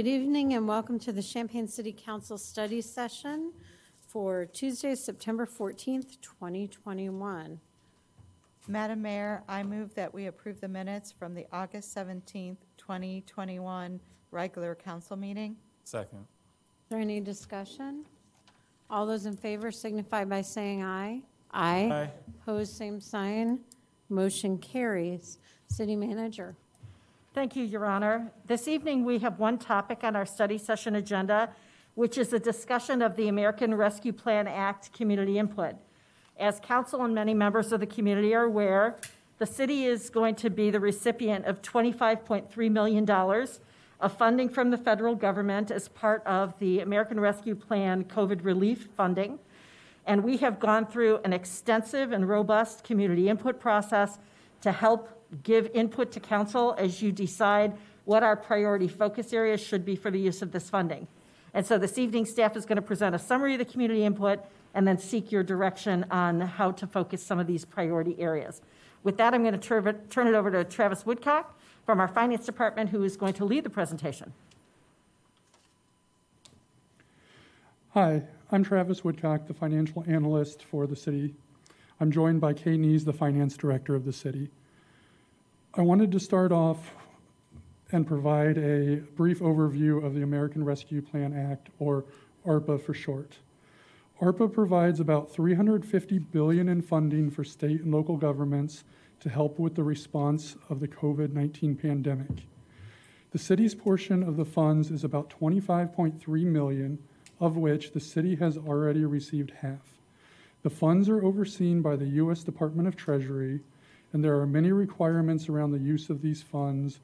Good evening and welcome to the Champaign City Council study session for Tuesday, September 14th, 2021. Madam Mayor, I move that we approve the minutes from the August 17th, 2021 regular council meeting. Second. Is there any discussion? All those in favor signify by saying aye. Aye. Aye. Opposed, same sign. Motion carries. City Manager. Thank you, Your Honor. This evening, we have one topic on our study session agenda, which is a discussion of the American Rescue Plan Act community input. As council and many members of the community are aware, the city is going to be the recipient of $25.3 million of funding from the federal government as part of the American Rescue Plan COVID relief funding. And we have gone through an extensive and robust community input process to help give input to council as you decide what our priority focus areas should be for the use of this funding. And so this evening, staff is going to present a summary of the community input and then seek your direction on how to focus some of these priority areas. With that, I'm going to turn it, over to Travis Woodcock from our Finance Department, who is going to lead the presentation. Hi, I'm Travis Woodcock, the financial analyst for the city. I'm joined by Kay Nees, the finance director of the city. I wanted to start off and provide a brief overview of the American Rescue Plan Act, or ARPA for short. ARPA provides about 350 billion in funding for state and local governments to help with the response of the COVID-19 pandemic. The city's portion of the funds is about 25.3 million, of which the city has already received half. The funds are overseen by the U.S. Department of Treasury, and there are many requirements around the use of these funds,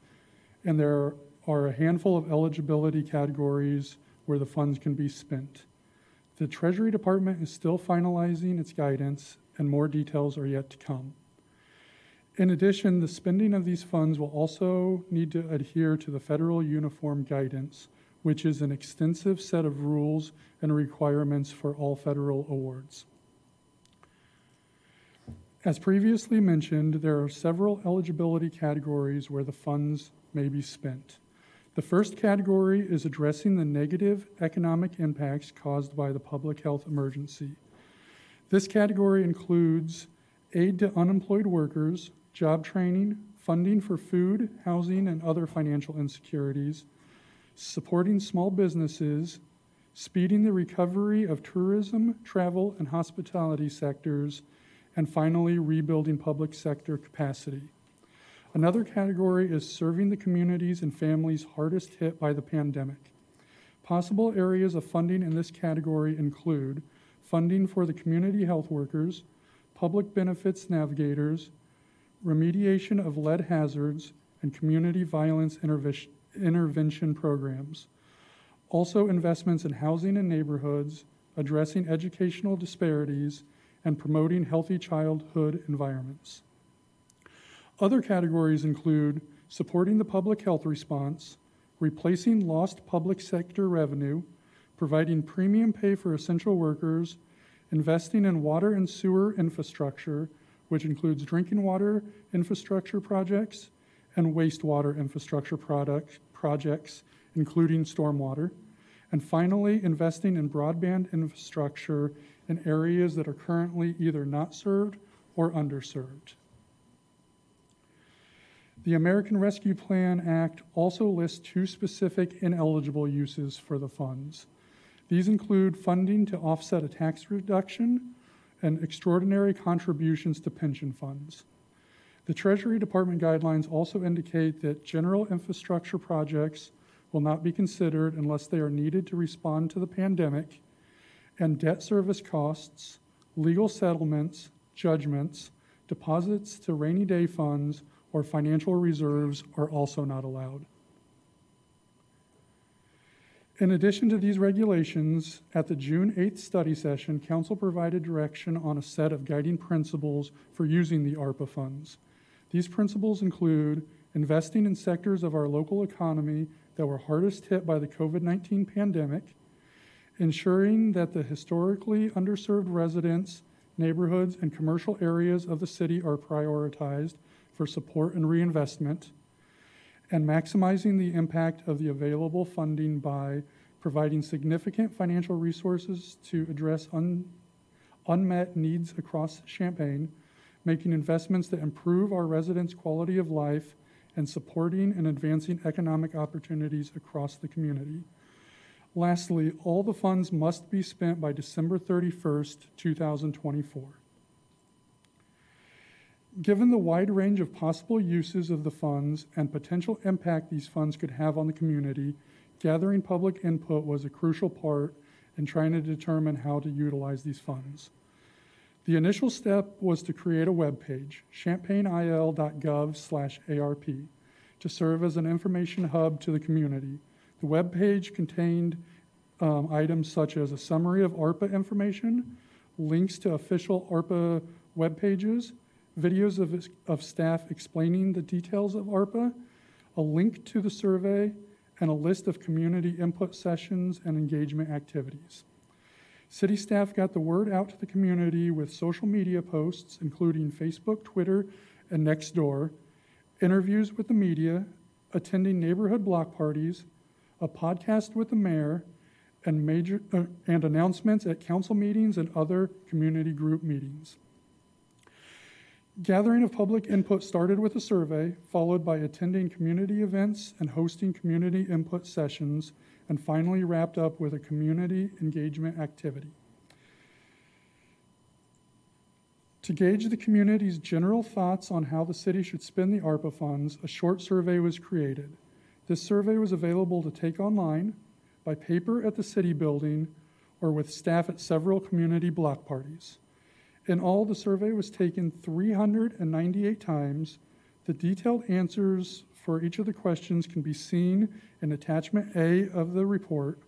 and there are a handful of eligibility categories where the funds can be spent. The Treasury Department is still finalizing its guidance, and more details are yet to come. In addition, the spending of these funds will also need to adhere to the federal uniform guidance, which is an extensive set of rules and requirements for all federal awards. As previously mentioned, there are several eligibility categories where the funds may be spent. The first category is addressing the negative economic impacts caused by the public health emergency. This category includes aid to unemployed workers, job training, funding for food, housing, and other financial insecurities, supporting small businesses, speeding the recovery of tourism, travel, and hospitality sectors, and finally, rebuilding public sector capacity. Another category is serving the communities and families hardest hit by the pandemic. Possible areas of funding in this category include funding for the community health workers, public benefits navigators, remediation of lead hazards, and community violence intervention programs. Also, investments in housing and neighborhoods, addressing educational disparities, and promoting healthy childhood environments. Other categories include supporting the public health response, replacing lost public sector revenue, providing premium pay for essential workers, investing in water and sewer infrastructure, which includes drinking water infrastructure projects and wastewater infrastructure product, projects, including stormwater, and finally, investing in broadband infrastructure in areas that are currently either not served or underserved. The American Rescue Plan Act also lists two specific ineligible uses for the funds. These include funding to offset a tax reduction and extraordinary contributions to pension funds. The Treasury Department guidelines also indicate that general infrastructure projects will not be considered unless they are needed to respond to the pandemic and debt service costs, legal settlements, judgments, deposits to rainy day funds, or financial reserves are also not allowed. In addition to these regulations, at the June 8th study session, Council provided direction on a set of guiding principles for using the ARPA funds. These principles include investing in sectors of our local economy that were hardest hit by the COVID 19 pandemic, ensuring that the historically underserved residents, neighborhoods, and commercial areas of the city are prioritized for support and reinvestment, and maximizing the impact of the available funding by providing significant financial resources to address un- unmet needs across Champaign, making investments that improve our residents' quality of life, and supporting and advancing economic opportunities across the community. Lastly, all the funds must be spent by December 31st, 2024. Given the wide range of possible uses of the funds and potential impact these funds could have on the community, gathering public input was a crucial part in trying to determine how to utilize these funds. The initial step was to create a web page, champaignil.gov/arp, to serve as an information hub to the community. The web page contained um, items such as a summary of ARPA information, links to official ARPA web pages, videos of, of staff explaining the details of ARPA, a link to the survey, and a list of community input sessions and engagement activities. City staff got the word out to the community with social media posts, including Facebook, Twitter, and Nextdoor, interviews with the media, attending neighborhood block parties, a podcast with the mayor, and major uh, and announcements at council meetings and other community group meetings. Gathering of public input started with a survey, followed by attending community events and hosting community input sessions, and finally wrapped up with a community engagement activity. To gauge the community's general thoughts on how the city should spend the ARPA funds, a short survey was created. This survey was available to take online, by paper at the city building, or with staff at several community block parties. In all, the survey was taken 398 times. The detailed answers for each of the questions can be seen in attachment A of the report.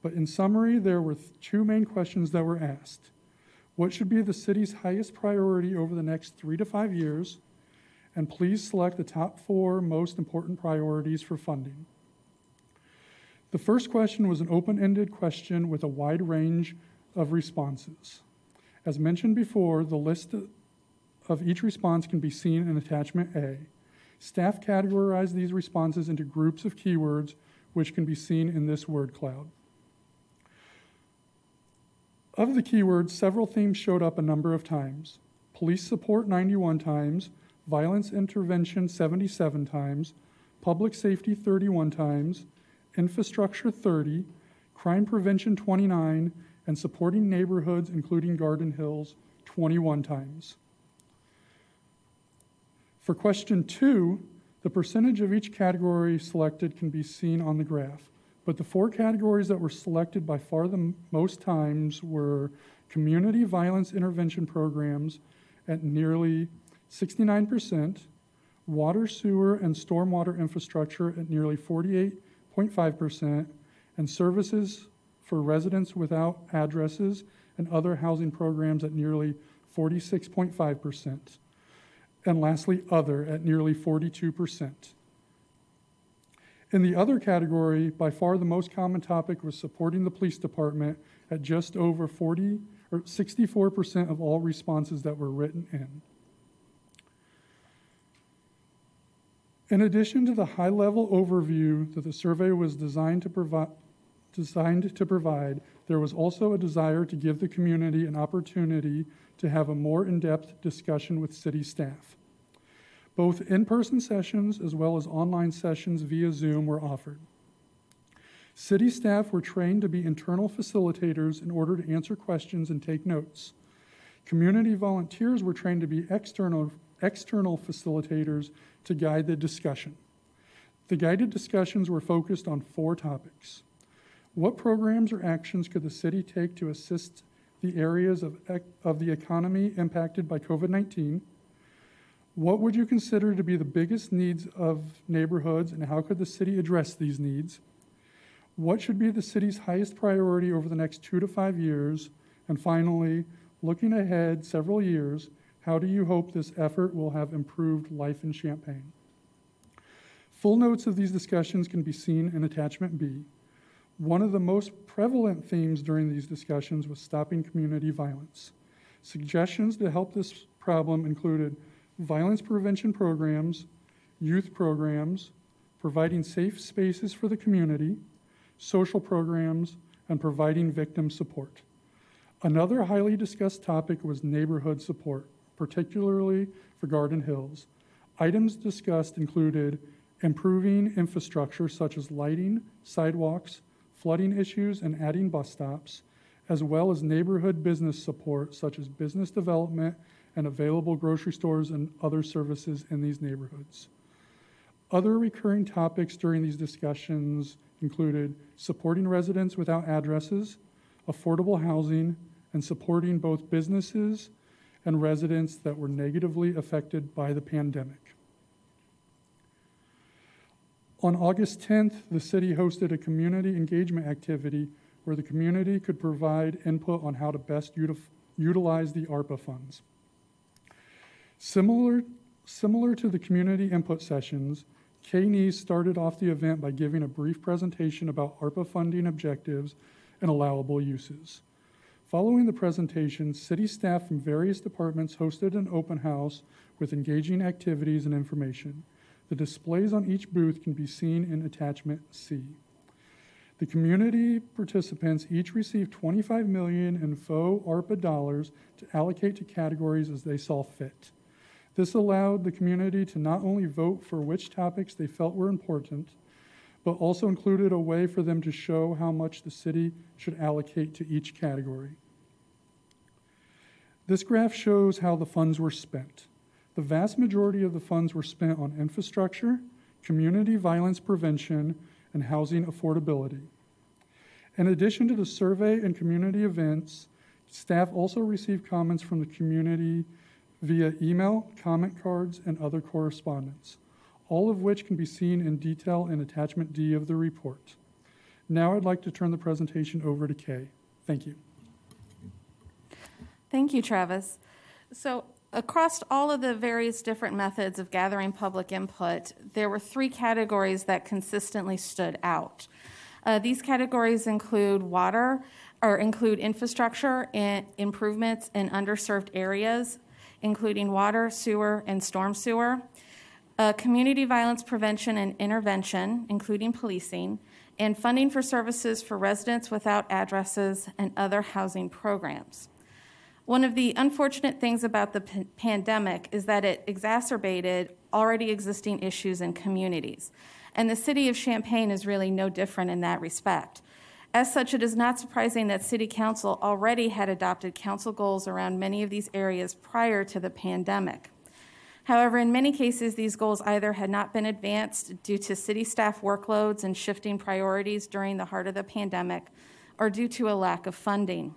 But in summary, there were two main questions that were asked. What should be the city's highest priority over the next three to five years? And please select the top four most important priorities for funding. The first question was an open ended question with a wide range of responses. As mentioned before, the list of each response can be seen in attachment A. Staff categorized these responses into groups of keywords, which can be seen in this word cloud. Of the keywords, several themes showed up a number of times. Police support 91 times, violence intervention 77 times, public safety 31 times, infrastructure 30, crime prevention 29, and supporting neighborhoods, including Garden Hills, 21 times. For question two, the percentage of each category selected can be seen on the graph. But the four categories that were selected by far the most times were community violence intervention programs at nearly 69%, water, sewer, and stormwater infrastructure at nearly 48.5%, and services for residents without addresses and other housing programs at nearly 46.5%. And lastly, other at nearly 42%. In the other category, by far the most common topic was supporting the police department at just over 40 or 64% of all responses that were written in. In addition to the high level overview that the survey was designed to provide, designed to provide, there was also a desire to give the community an opportunity to have a more in depth discussion with city staff. Both in person sessions as well as online sessions via Zoom were offered. City staff were trained to be internal facilitators in order to answer questions and take notes. Community volunteers were trained to be external, external facilitators to guide the discussion. The guided discussions were focused on four topics what programs or actions could the city take to assist the areas of, of the economy impacted by COVID 19? What would you consider to be the biggest needs of neighborhoods, and how could the city address these needs? What should be the city's highest priority over the next two to five years? And finally, looking ahead several years, how do you hope this effort will have improved life in Champaign? Full notes of these discussions can be seen in Attachment B. One of the most prevalent themes during these discussions was stopping community violence. Suggestions to help this problem included violence prevention programs, youth programs, providing safe spaces for the community, social programs, and providing victim support. Another highly discussed topic was neighborhood support, particularly for Garden Hills. Items discussed included improving infrastructure such as lighting, sidewalks, flooding issues, and adding bus stops, as well as neighborhood business support such as business development and available grocery stores and other services in these neighborhoods. Other recurring topics during these discussions included supporting residents without addresses, affordable housing, and supporting both businesses and residents that were negatively affected by the pandemic. On August 10th, the city hosted a community engagement activity where the community could provide input on how to best utilize the ARPA funds. Similar, similar to the community input sessions, Kay Nees started off the event by giving a brief presentation about ARPA funding objectives and allowable uses. Following the presentation, city staff from various departments hosted an open house with engaging activities and information. The displays on each booth can be seen in attachment C. The community participants each received 25 million in faux ARPA dollars to allocate to categories as they saw fit. This allowed the community to not only vote for which topics they felt were important, but also included a way for them to show how much the city should allocate to each category. This graph shows how the funds were spent. The vast majority of the funds were spent on infrastructure, community violence prevention, and housing affordability. In addition to the survey and community events, staff also received comments from the community via email, comment cards, and other correspondence, all of which can be seen in detail in attachment D of the report. Now I'd like to turn the presentation over to Kay. Thank you. Thank you, Travis. So, across all of the various different methods of gathering public input, there were three categories that consistently stood out. Uh, these categories include water, or include infrastructure and improvements in underserved areas, including water, sewer, and storm sewer, uh, community violence prevention and intervention, including policing, and funding for services for residents without addresses and other housing programs. One of the unfortunate things about the p- pandemic is that it exacerbated already existing issues in communities. And the city of Champaign is really no different in that respect. As such, it is not surprising that City Council already had adopted council goals around many of these areas prior to the pandemic. However, in many cases, these goals either had not been advanced due to city staff workloads and shifting priorities during the heart of the pandemic, or due to a lack of funding.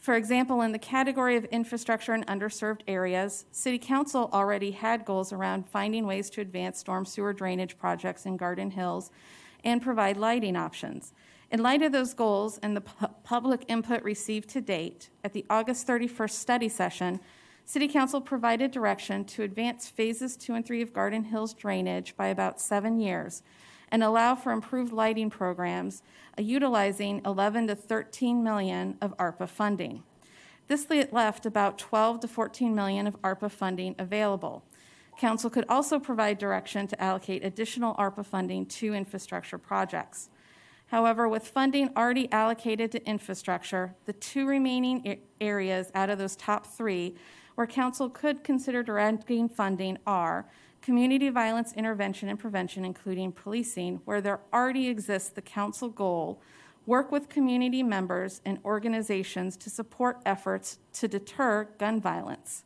For example, in the category of infrastructure in underserved areas, City Council already had goals around finding ways to advance storm sewer drainage projects in Garden Hills and provide lighting options. In light of those goals and the pu- public input received to date, at the August 31st study session, City Council provided direction to advance phases two and three of Garden Hills drainage by about seven years and allow for improved lighting programs uh, utilizing 11 to 13 million of ARPA funding. This left about 12 to 14 million of ARPA funding available. Council could also provide direction to allocate additional ARPA funding to infrastructure projects. However, with funding already allocated to infrastructure, the two remaining areas out of those top three where Council could consider directing funding are community violence intervention and prevention, including policing, where there already exists the Council goal work with community members and organizations to support efforts to deter gun violence.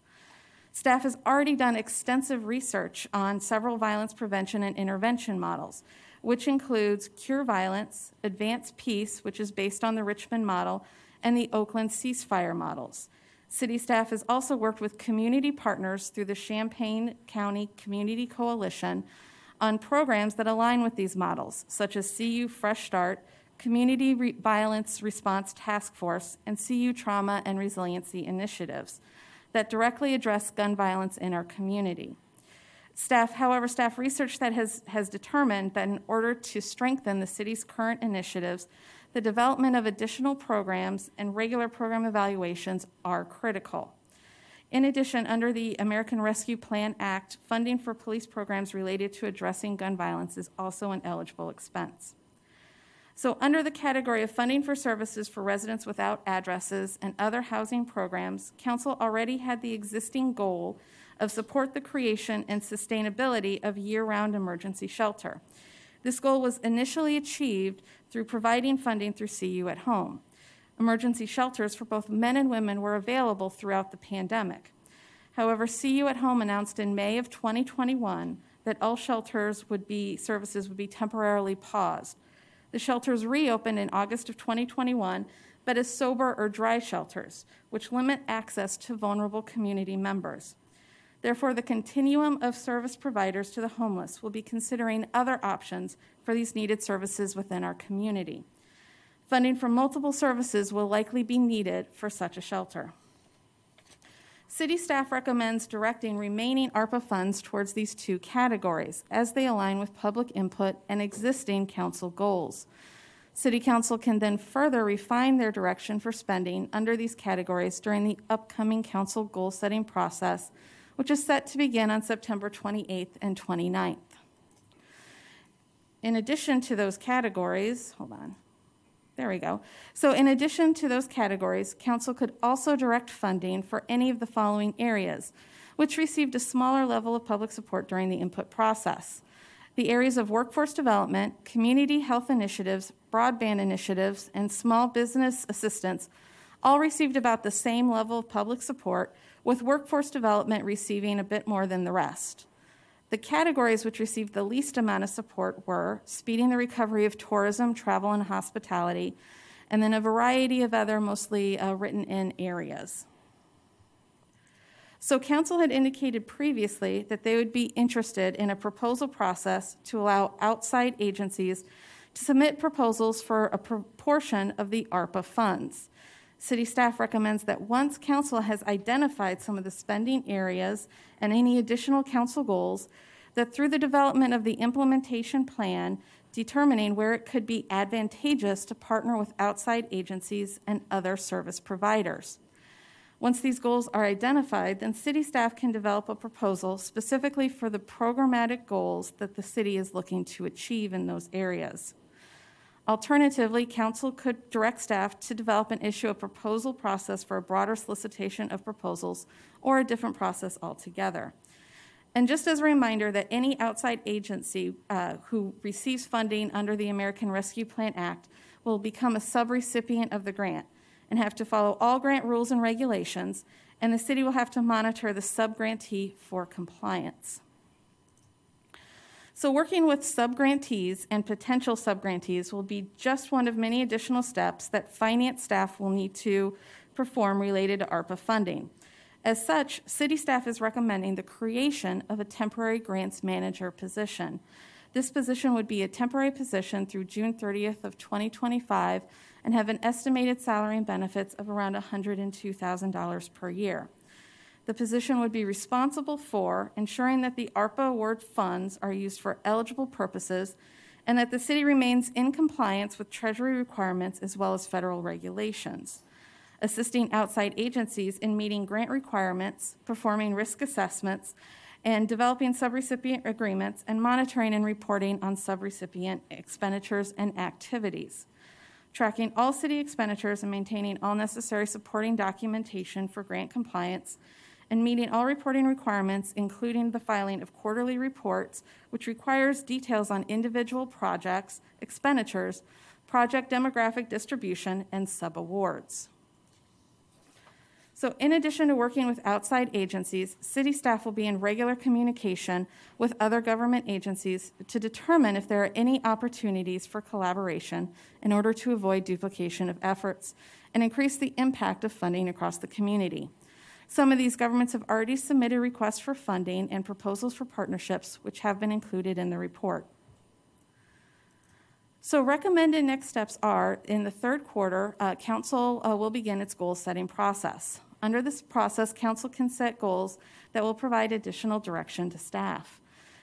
Staff has already done extensive research on several violence prevention and intervention models, which includes Cure Violence, Advance Peace, which is based on the Richmond model, and the Oakland ceasefire models. City staff has also worked with community partners through the Champaign County Community Coalition on programs that align with these models, such as CU Fresh Start, Community Re- Violence Response Task Force, and CU Trauma and Resiliency Initiatives that directly address gun violence in our community. Staff, however, staff research that has, has determined that in order to strengthen the city's current initiatives, the development of additional programs and regular program evaluations are critical. In addition, under the American Rescue Plan Act, funding for police programs related to addressing gun violence is also an eligible expense. So, under the category of funding for services for residents without addresses and other housing programs, Council already had the existing goal of support the creation and sustainability of year round emergency shelter. This goal was initially achieved through providing funding through CU at Home. Emergency shelters for both men and women were available throughout the pandemic. However, CU at Home announced in May of 2021 that all shelters would be services would be temporarily paused. The shelters reopened in August of 2021, but as sober or dry shelters, which limit access to vulnerable community members. Therefore, the continuum of service providers to the homeless will be considering other options for these needed services within our community. Funding for multiple services will likely be needed for such a shelter. City staff recommends directing remaining ARPA funds towards these two categories as they align with public input and existing council goals. City Council can then further refine their direction for spending under these categories during the upcoming council goal setting process which is set to begin on September 28th and 29th. In addition to those categories, hold on. There we go. So, in addition to those categories, Council could also direct funding for any of the following areas, which received a smaller level of public support during the input process. The areas of workforce development, community health initiatives, broadband initiatives, and small business assistance all received about the same level of public support with workforce development receiving a bit more than the rest. The categories which received the least amount of support were speeding the recovery of tourism, travel, and hospitality, and then a variety of other mostly uh, written in areas. So, Council had indicated previously that they would be interested in a proposal process to allow outside agencies to submit proposals for a proportion of the ARPA funds. City staff recommends that once council has identified some of the spending areas and any additional council goals, that through the development of the implementation plan, determining where it could be advantageous to partner with outside agencies and other service providers. Once these goals are identified, then city staff can develop a proposal specifically for the programmatic goals that the city is looking to achieve in those areas. Alternatively, council could direct staff to develop and issue a proposal process for a broader solicitation of proposals or a different process altogether. And just as a reminder that any outside agency uh, who receives funding under the American Rescue Plan Act will become a subrecipient of the grant and have to follow all grant rules and regulations, and the city will have to monitor the subgrantee for compliance. So, working with subgrantees and potential subgrantees will be just one of many additional steps that finance staff will need to perform related to ARPA funding. As such, city staff is recommending the creation of a temporary grants manager position. This position would be a temporary position through June 30th of 2025 and have an estimated salary and benefits of around $102,000 per year. The position would be responsible for ensuring that the ARPA award funds are used for eligible purposes and that the city remains in compliance with Treasury requirements as well as federal regulations, assisting outside agencies in meeting grant requirements, performing risk assessments, and developing subrecipient agreements and monitoring and reporting on subrecipient expenditures and activities tracking all city expenditures and maintaining all necessary supporting documentation for grant compliance, and meeting all reporting requirements, including the filing of quarterly reports, which requires details on individual projects, expenditures, project demographic distribution, and subawards. So, in addition to working with outside agencies, city staff will be in regular communication with other government agencies to determine if there are any opportunities for collaboration in order to avoid duplication of efforts and increase the impact of funding across the community. Some of these governments have already submitted requests for funding and proposals for partnerships, which have been included in the report. So, recommended next steps are in the third quarter, uh, Council uh, will begin its goal setting process. Under this process, Council can set goals that will provide additional direction to staff.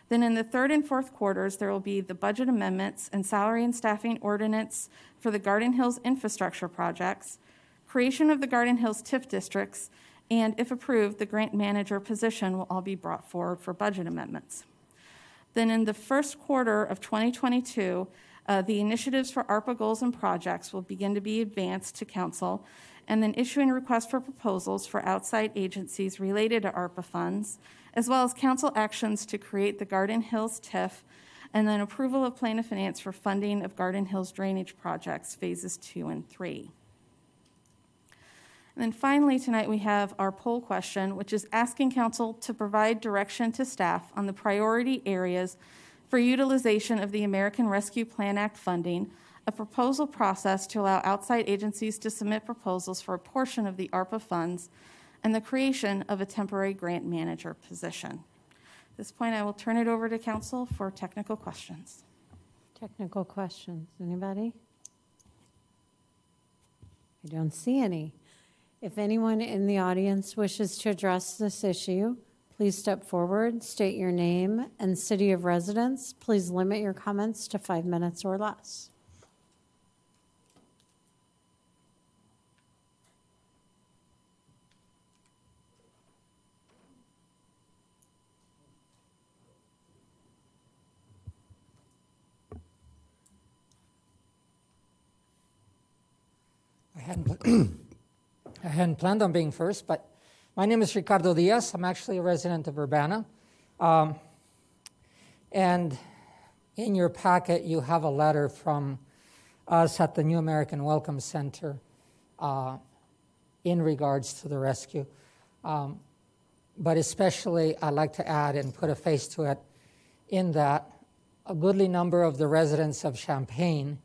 Then, in the third and fourth quarters, there will be the budget amendments and salary and staffing ordinance for the Garden Hills infrastructure projects, creation of the Garden Hills TIF districts, And if approved, the grant manager position will all be brought forward for budget amendments. Then in the first quarter of 2022, uh, the initiatives for ARPA goals and projects will begin to be advanced to council, and then issuing requests for proposals for outside agencies related to ARPA funds, as well as council actions to create the Garden Hills TIF, and then approval of plan of finance for funding of Garden Hills drainage projects, phases two and three. And then finally, tonight we have our poll question, which is asking council to provide direction to staff on the priority areas for utilization of the American Rescue Plan Act funding, a proposal process to allow outside agencies to submit proposals for a portion of the ARPA funds, and the creation of a temporary grant manager position. At this point, I will turn it over to council for technical questions. Technical questions, anybody? I don't see any. If anyone in the audience wishes to address this issue, please step forward, state your name and city of residence. Please limit your comments to five minutes or less. I hadn't, I hadn't planned on being first, but my name is Ricardo Diaz. I'm actually a resident of Urbana. Um, and in your packet, you have a letter from us at the New American Welcome Center uh, in regards to the rescue. Um, but especially, I'd like to add and put a face to it in that a goodly number of the residents of Champaign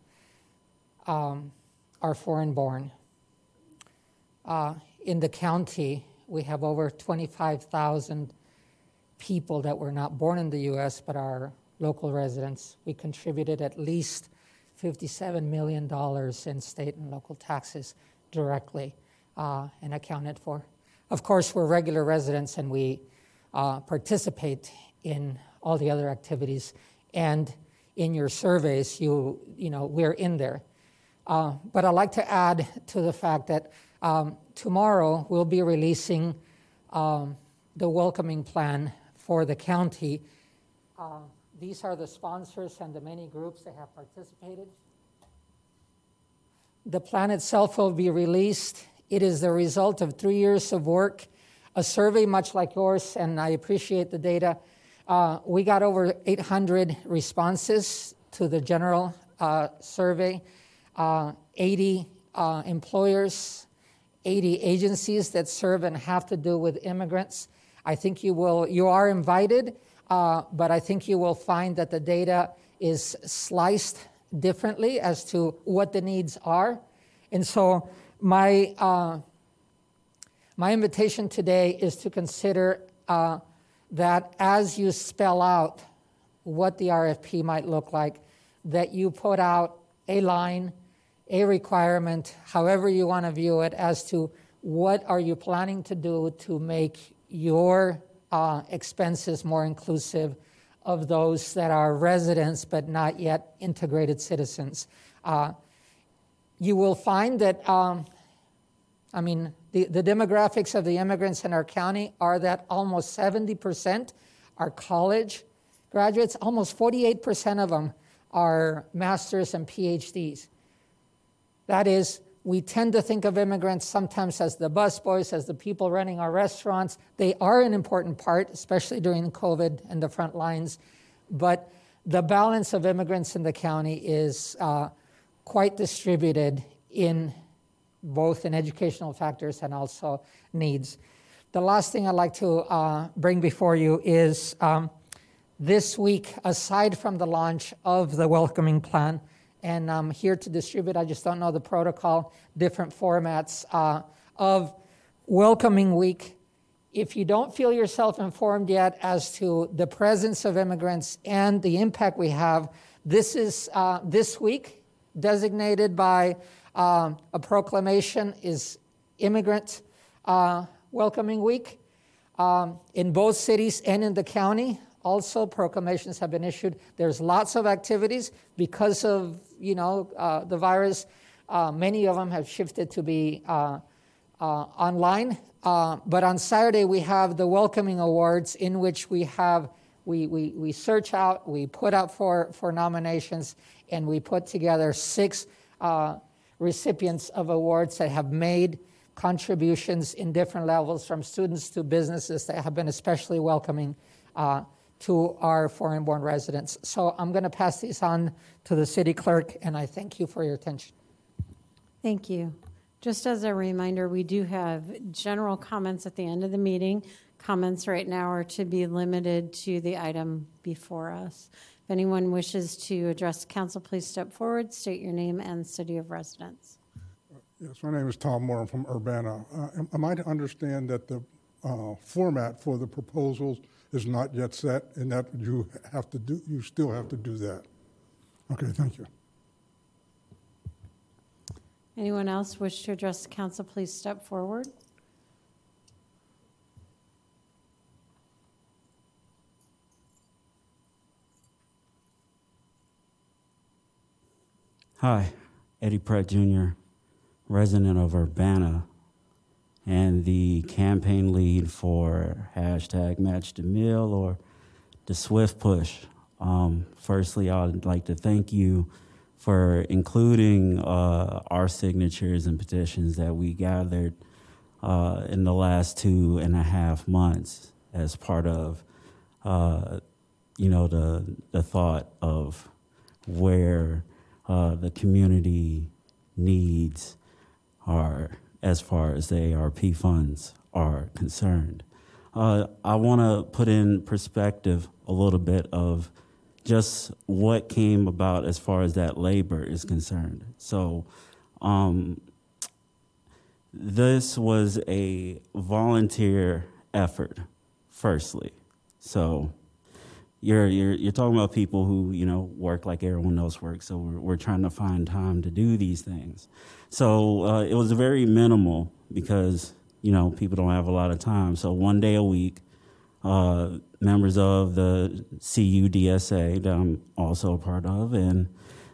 um, are foreign born. Uh, in the county, we have over 25,000 people that were not born in the U.S. but are local residents. We contributed at least $57 million in state and local taxes directly uh, and accounted for. Of course, we're regular residents and we uh, participate in all the other activities. And in your surveys, you, you know, we're in there. Uh, but I'd like to add to the fact that um, tomorrow we'll be releasing um, the welcoming plan for the county. Uh, these are the sponsors and the many groups that have participated. The plan itself will be released. It is the result of three years of work, a survey much like yours, and I appreciate the data. Uh, we got over 800 responses to the general uh, survey, uh, 80 uh, employers, 80 agencies that serve and have to do with immigrants. I think you will, you are invited, uh, but I think you will find that the data is sliced differently as to what the needs are. And so my, uh, my invitation today is to consider uh, that as you spell out what the RFP might look like, that you put out a line, a requirement, however you want to view it, as to what are you planning to do to make your uh, expenses more inclusive of those that are residents but not yet integrated citizens. Uh, you will find that, um, I mean, the, the demographics of the immigrants in our county are that almost 70% are college graduates, almost 48% of them are masters and PhDs. That is, we tend to think of immigrants sometimes as the busboys, as the people running our restaurants. They are an important part, especially during COVID and the front lines. But the balance of immigrants in the county is uh, quite distributed in both in educational factors and also needs. The last thing I'd like to uh, bring before you is um, this week, aside from the launch of the welcoming plan, and I'm here to distribute, I just don't know the protocol, different formats uh, of welcoming week. If you don't feel yourself informed yet as to the presence of immigrants and the impact we have, this is uh, this week designated by um, a proclamation is Immigrant uh, Welcoming Week. Um, in both cities and in the county, also proclamations have been issued. There's lots of activities because of you know uh, the virus. Uh, many of them have shifted to be uh, uh online. Uh, but on Saturday, we have the welcoming awards in which we have we, we, we search out, we put out for, for nominations, and we put together six uh, recipients of awards that have made contributions in different levels from students to businesses that have been especially welcoming uh, to our foreign born residents. So I'm going to pass these on to the city clerk, and I thank you for your attention. Thank you. Just as a reminder, we do have general comments at the end of the meeting. Comments right now are to be limited to the item before us. If anyone wishes to address council, please step forward, state your name and city of residence. Yes, my name is Tom Moore. I'm from Urbana. Uh, am- Am I to understand that the uh, format for the proposals is not yet set and that you have to do, you still have to do that? Okay, thank you. Anyone else wish to address the council, please step forward. Hi, Eddie Pratt Jr., resident of Urbana, and the campaign lead for hashtag Match the Mill or the Swift Push. Um, firstly, I'd like to thank you for including uh, our signatures and petitions that we gathered uh, in the last two and a half months as part of, uh, you know, the the thought of where uh, the community needs are as far as the ARP funds are concerned. Uh, I want to put in perspective a little bit of just what came about as far as that labor is concerned. So, um, this was a volunteer effort, firstly. So, you're, you're, you're talking about people who, you know, work like everyone else works. So we're, we're trying to find time to do these things. So uh, it was very minimal because, you know, people don't have a lot of time. So one day a week, uh, members of the CUDSA that I'm also a part of and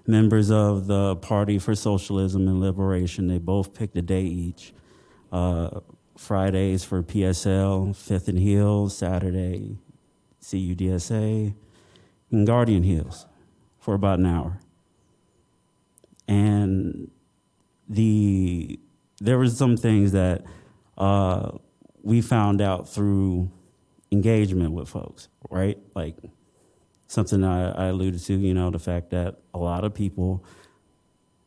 members of the Party for Socialism and Liberation, they both picked a day each. Uh, Fridays for PSL, Fifth and Hill, Saturday CUDSA, and Garden Hills for about an hour. And the there was some things that uh, we found out through engagement with folks, right? Like something I, I alluded to, you know, the fact that a lot of people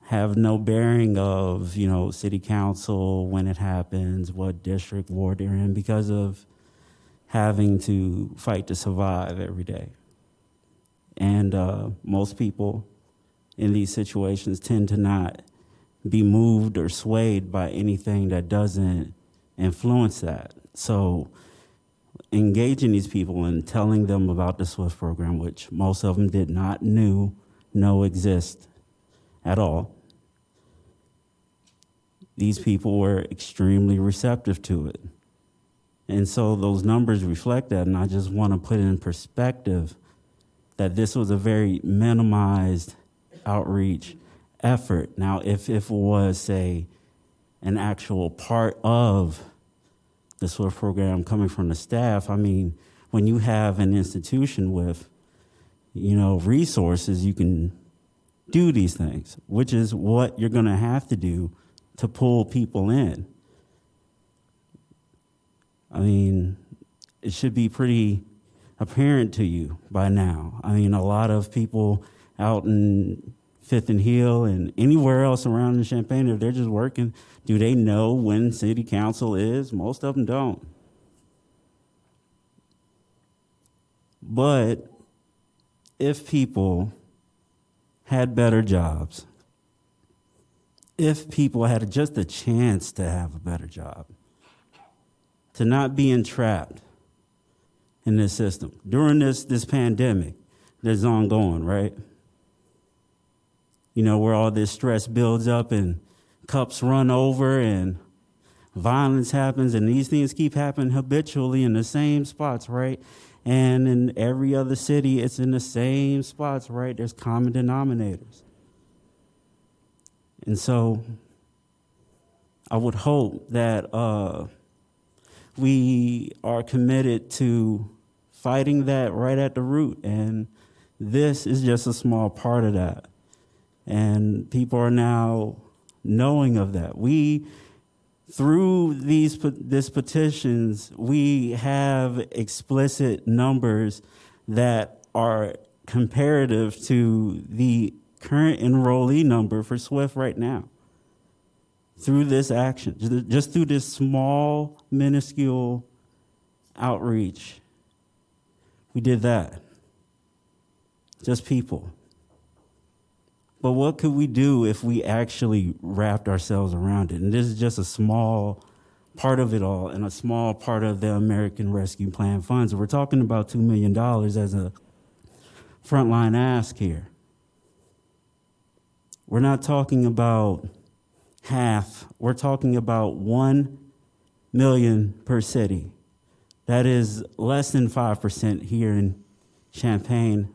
have no bearing of, you know, city council, when it happens, what district, ward they're in, because of having to fight to survive every day. And uh, most people in these situations tend to not be moved or swayed by anything that doesn't influence that. So, engaging these people and telling them about the SWIFT program, which most of them did not knew know exist at all. These people were extremely receptive to it. And so those numbers reflect that, and I just want to put in perspective that this was a very minimized outreach effort. Now, if, if it was, say, an actual part of the SWIFT program coming from the staff, I mean, when you have an institution with, you know, resources, you can do these things, which is what you're going to have to do to pull people in. I mean, it should be pretty apparent to you by now. I mean, a lot of people out in Fifth and Hill and anywhere else around in Champaign, if they're just working, do they know when city council is? Most of them don't. But if people had better jobs, if people had just a chance to have a better job, to not be entrapped in this system during this, this pandemic that's ongoing, right? You know, where all this stress builds up and cups run over and violence happens and these things keep happening habitually in the same spots, right? And in every other city, it's in the same spots, right? There's common denominators. And so I would hope that uh, we are committed to fighting that right at the root. And this is just a small part of that. And people are now knowing of that. We, through these this petitions, we have explicit numbers that are comparative to the current enrollee number for SWIFT right now. Through this action, just through this small, minuscule outreach, we did that. Just people. But what could we do if we actually wrapped ourselves around it? And this is just a small part of it all and a small part of the American Rescue Plan funds. We're talking about $2 million as a frontline ask here. We're not talking about half, we're talking about 1 million per city. That is less than 5% here in Champaign,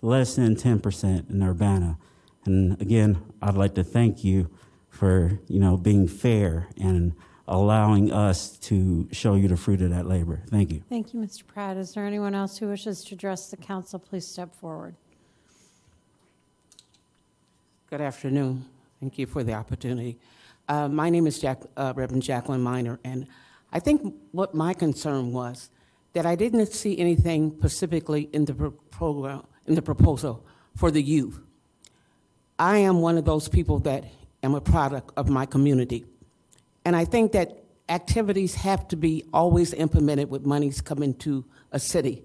less than 10% in Urbana. And again, I'd like to thank you for, you know, being fair and allowing us to show you the fruit of that labor. Thank you. Thank you, Mr. Pratt. Is there anyone else who wishes to address the council? Please step forward. Good afternoon. Thank you for the opportunity. Uh, my name is Jack, uh, Reverend Jacqueline Miner, and I think what my concern was that I didn't see anything specifically in the program, in the proposal for the youth. I am one of those people that am a product of my community. And I think that activities have to be always implemented with monies coming to a city.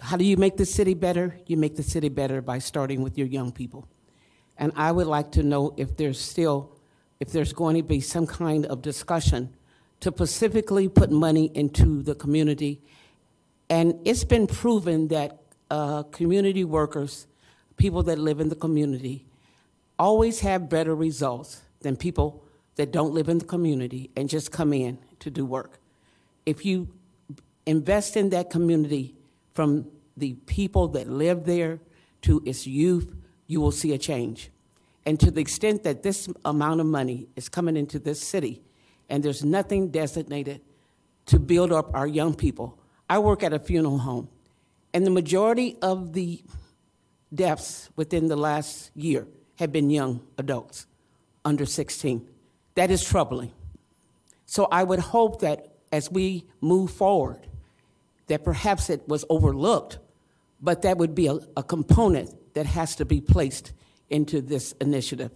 How do you make the city better? You make the city better by starting with your young people. And I would like to know if there's still, if there's going to be some kind of discussion to specifically put money into the community. And it's been proven that uh, community workers, people that live in the community, always have better results than people that don't live in the community and just come in to do work. If you invest in that community from the people that live there to its youth, you will see a change. And to the extent that this amount of money is coming into this city and there's nothing designated to build up our young people, I work at a funeral home, and the majority of the deaths within the last year have been young adults under 16. That is troubling. So I would hope that as we move forward, that perhaps it was overlooked, but that would be a, a component that has to be placed into this initiative,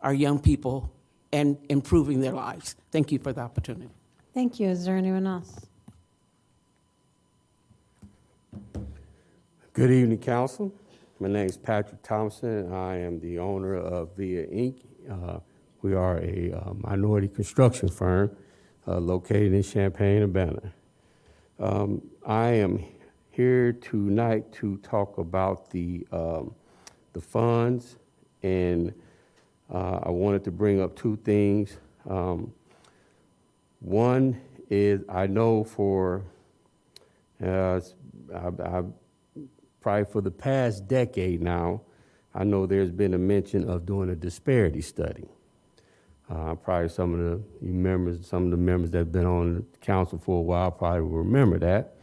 our young people and improving their lives. Thank you for the opportunity. Thank you. Is there anyone else? Good evening, Council. My name is Patrick Thompson. I am the owner of Via Inc. Uh, we are a uh, minority construction firm uh, located in Champaign, Urbana. Um, I am here tonight to talk about the um, the funds, and uh, I wanted to bring up two things. Um, one is I know for uh, I, I probably for the past decade now, I know there's been a mention of doing a disparity study. Uh, probably some of the members, some of the members that have been on the council for a while probably will remember that.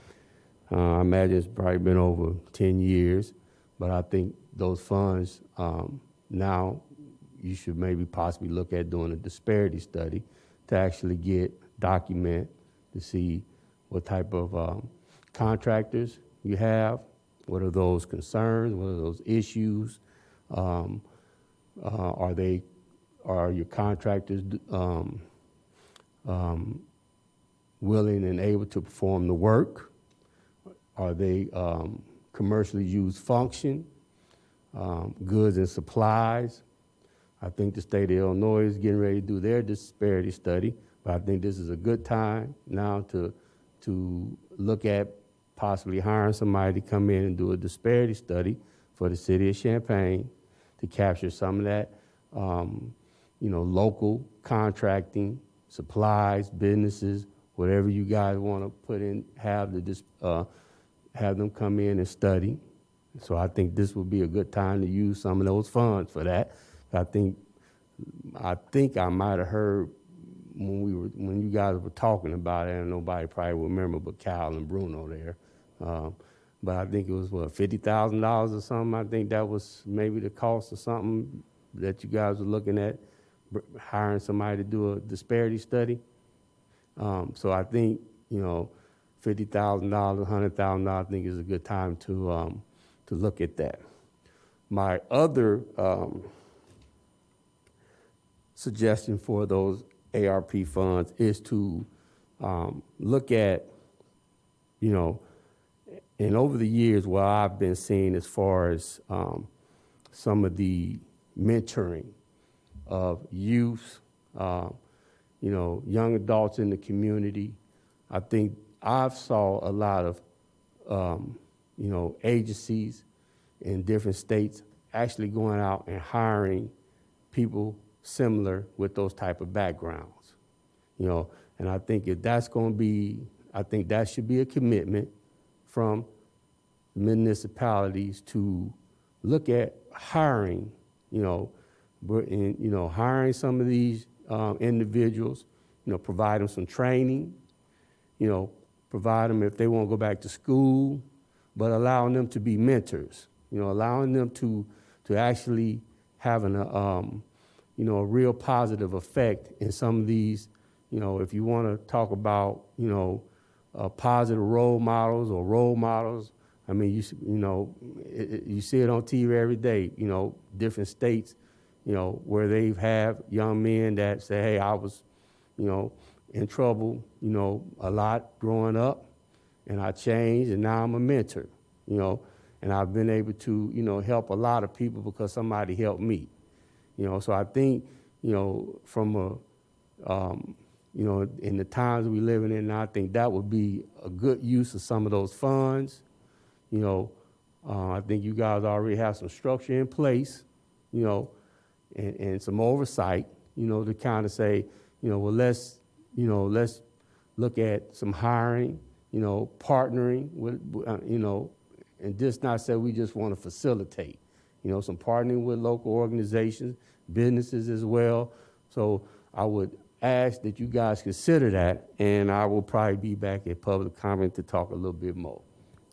Uh, I imagine it's probably been over 10 years, but I think those funds um, now you should maybe possibly look at doing a disparity study to actually get document to see what type of um, contractors you have, what are those concerns? What are those issues? Um, uh, are they, are your contractors um, um, willing and able to perform the work? Are they um, commercially used function? Um, goods and supplies? I think the state of Illinois is getting ready to do their disparity study, but I think this is a good time now to to look at possibly hiring somebody to come in and do a disparity study for the city of Champaign to capture some of that, um, you know, local contracting, supplies, businesses, whatever you guys want to put in, have the uh, have them come in and study. So I think this would be a good time to use some of those funds for that. I think I think I might have heard when we were when you guys were talking about it, and nobody probably will remember but Cal and Bruno there. Um, but I think it was what fifty thousand dollars or something. I think that was maybe the cost of something that you guys were looking at hiring somebody to do a disparity study. Um, so I think you know fifty thousand dollars, hundred thousand dollars. I think is a good time to um, to look at that. My other um, suggestion for those ARP funds is to um, look at, you know, and over the years, what I've been seeing as far as um, some of the mentoring of youth, uh, you know, young adults in the community, I think I've saw a lot of, um, you know, agencies in different states actually going out and hiring people similar with those type of backgrounds, you know. And I think if that's going to be, I think that should be a commitment from municipalities to look at hiring, you know, you know, hiring some of these um, individuals, you know, provide them some training, you know, provide them if they want to go back to school, but allowing them to be mentors, you know, allowing them to to actually having a um, you know a real positive effect in some of these, you know, if you want to talk about you know uh, positive role models or role models. I mean, you you know, it, it- you see it on TV every day. You know, different states, you know, where they have young men that say, "Hey, I was, you know, in trouble, you know, a lot growing up, and I changed, and now I'm a mentor, you know, and I've been able to, you know, help a lot of people because somebody helped me, you know. So I think, you know, from a, um, you know, in the times we living in, I think that would be a good use of some of those funds, you know. Uh, I think you guys already have some structure in place, you know, and, and some oversight, you know, to kind of say, you know, well, let's, you know, let's look at some hiring, you know, partnering with, uh, you know, and just not say we just want to facilitate, you know, some partnering with local organizations, businesses as well. So I would ask that you guys consider that, and I will probably be back at public comment to talk a little bit more.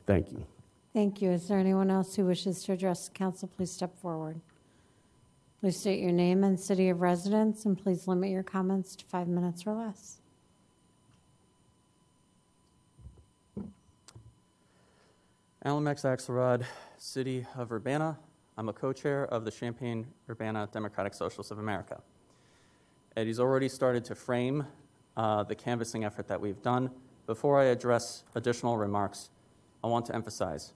Thank you. Thank you. Is there anyone else who wishes to address council? Please step forward. Please state your name and city of residence, and please limit your comments to five minutes or less. Alamex Axelrod, City of Urbana. I'm a co-chair of the Champaign-Urbana Democratic Socialists of America. Eddie's already started to frame uh, the canvassing effort that we've done. Before I address additional remarks, I want to emphasize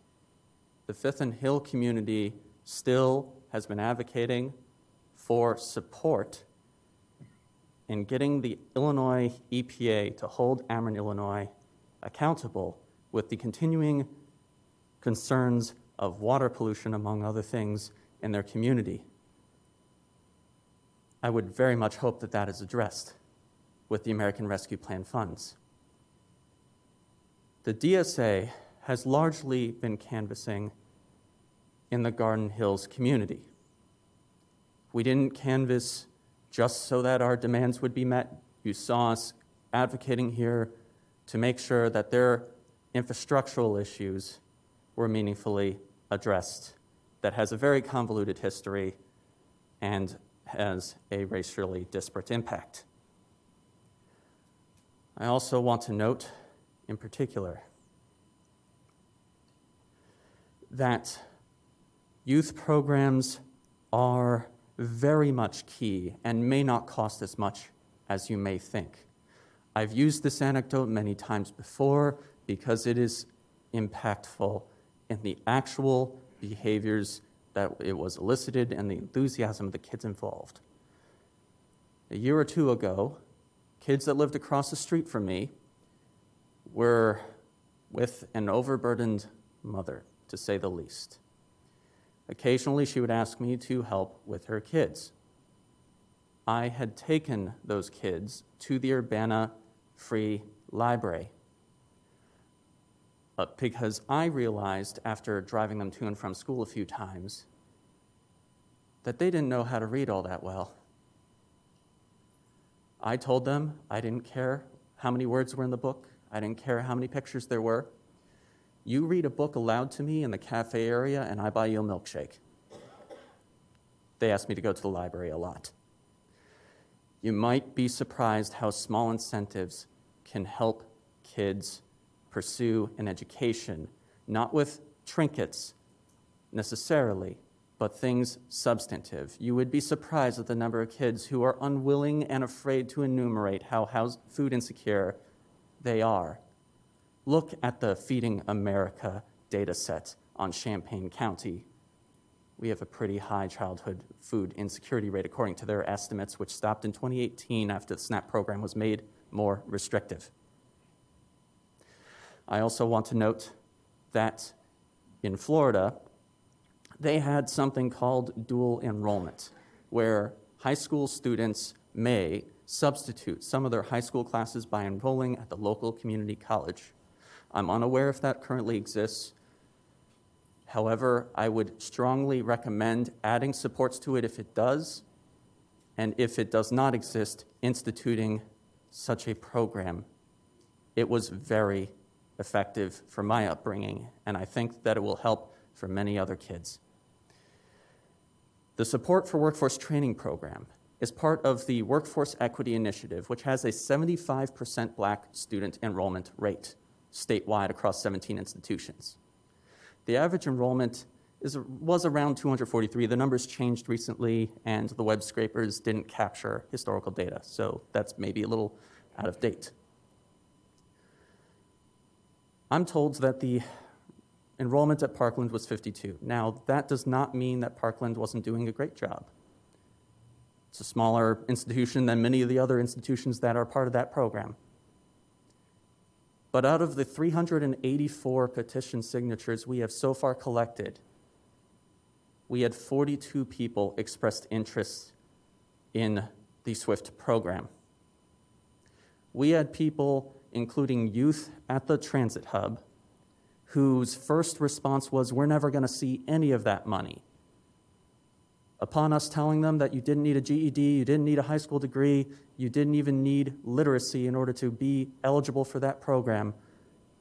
the Fifth and Hill community still has been advocating for support in getting the Illinois EPA to hold Ameren, Illinois accountable with the continuing concerns of water pollution, among other things, in their community. I would very much hope that that is addressed with the American Rescue Plan funds. The DSA has largely been canvassing in the Garden Hills community. We didn't canvass just so that our demands would be met. You saw us advocating here to make sure that their infrastructural issues were meaningfully addressed. That has a very convoluted history and has a racially disparate impact. I also want to note, in particular, that youth programs are very much key and may not cost as much as you may think. I've used this anecdote many times before because it is impactful in the actual behaviors that it was elicited and the enthusiasm of the kids involved. A year or two ago, kids that lived across the street from me were with an overburdened mother, to say the least. Occasionally, she would ask me to help with her kids. I had taken those kids to the Urbana Free Library uh, because I realized after driving them to and from school a few times that they didn't know how to read all that well. I told them I didn't care how many words were in the book, I didn't care how many pictures there were. You read a book aloud to me in the cafe area, and I buy you a milkshake. They asked me to go to the library a lot. You might be surprised how small incentives can help kids pursue an education, not with trinkets necessarily, but things substantive. You would be surprised at the number of kids who are unwilling and afraid to enumerate how house, food insecure they are. Look at the Feeding America data set on Champaign County. We have a pretty high childhood food insecurity rate, according to their estimates, which stopped in 2018 after the SNAP program was made more restrictive. I also want to note that in Florida, they had something called dual enrollment, where high school students may substitute some of their high school classes by enrolling at the local community college. I'm unaware if that currently exists. However, I would strongly recommend adding supports to it if it does, and if it does not exist, instituting such a program. It was very effective for my upbringing, and I think that it will help for many other kids. The Support for Workforce Training Program is part of the Workforce Equity Initiative, which has a 75% black student enrollment rate statewide across 17 institutions. The average enrollment is, was around 243. The numbers changed recently, and the web scrapers didn't capture historical data, so that's maybe a little out of date. I'm told that the enrollment at Parkland was 52. Now, that does not mean that Parkland wasn't doing a great job. It's a smaller institution than many of the other institutions that are part of that program. But out of the 384 petition signatures we have so far collected, we had 42 people expressed interest in the SWIFT program. We had people, including youth at the transit hub, whose first response was, We're never going to see any of that money. Upon us telling them that you didn't need a GED, you didn't need a high school degree, you didn't even need literacy in order to be eligible for that program,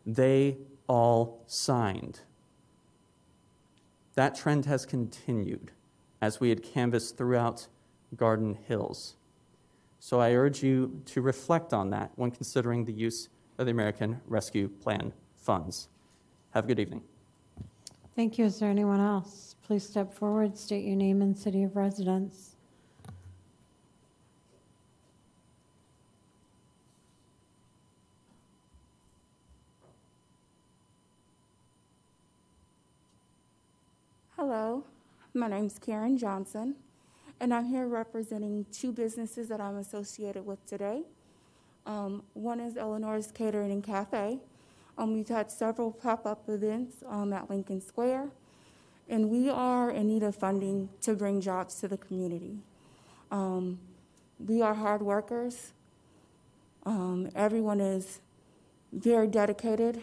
they all signed. That trend has continued as we had canvassed throughout Garden Hills. So I urge you to reflect on that when considering the use of the American Rescue Plan funds. Have a good evening. Thank you. Is there anyone else? Please step forward, state your name and city of residence. Hello, my name is Karen Johnson, and I'm here representing two businesses that I'm associated with today. Um, one is Eleanor's Catering and Cafe. Um, we've had several pop-up events um, at Lincoln Square, and we are in need of funding to bring jobs to the community. Um, we are hard workers. Um, everyone is very dedicated,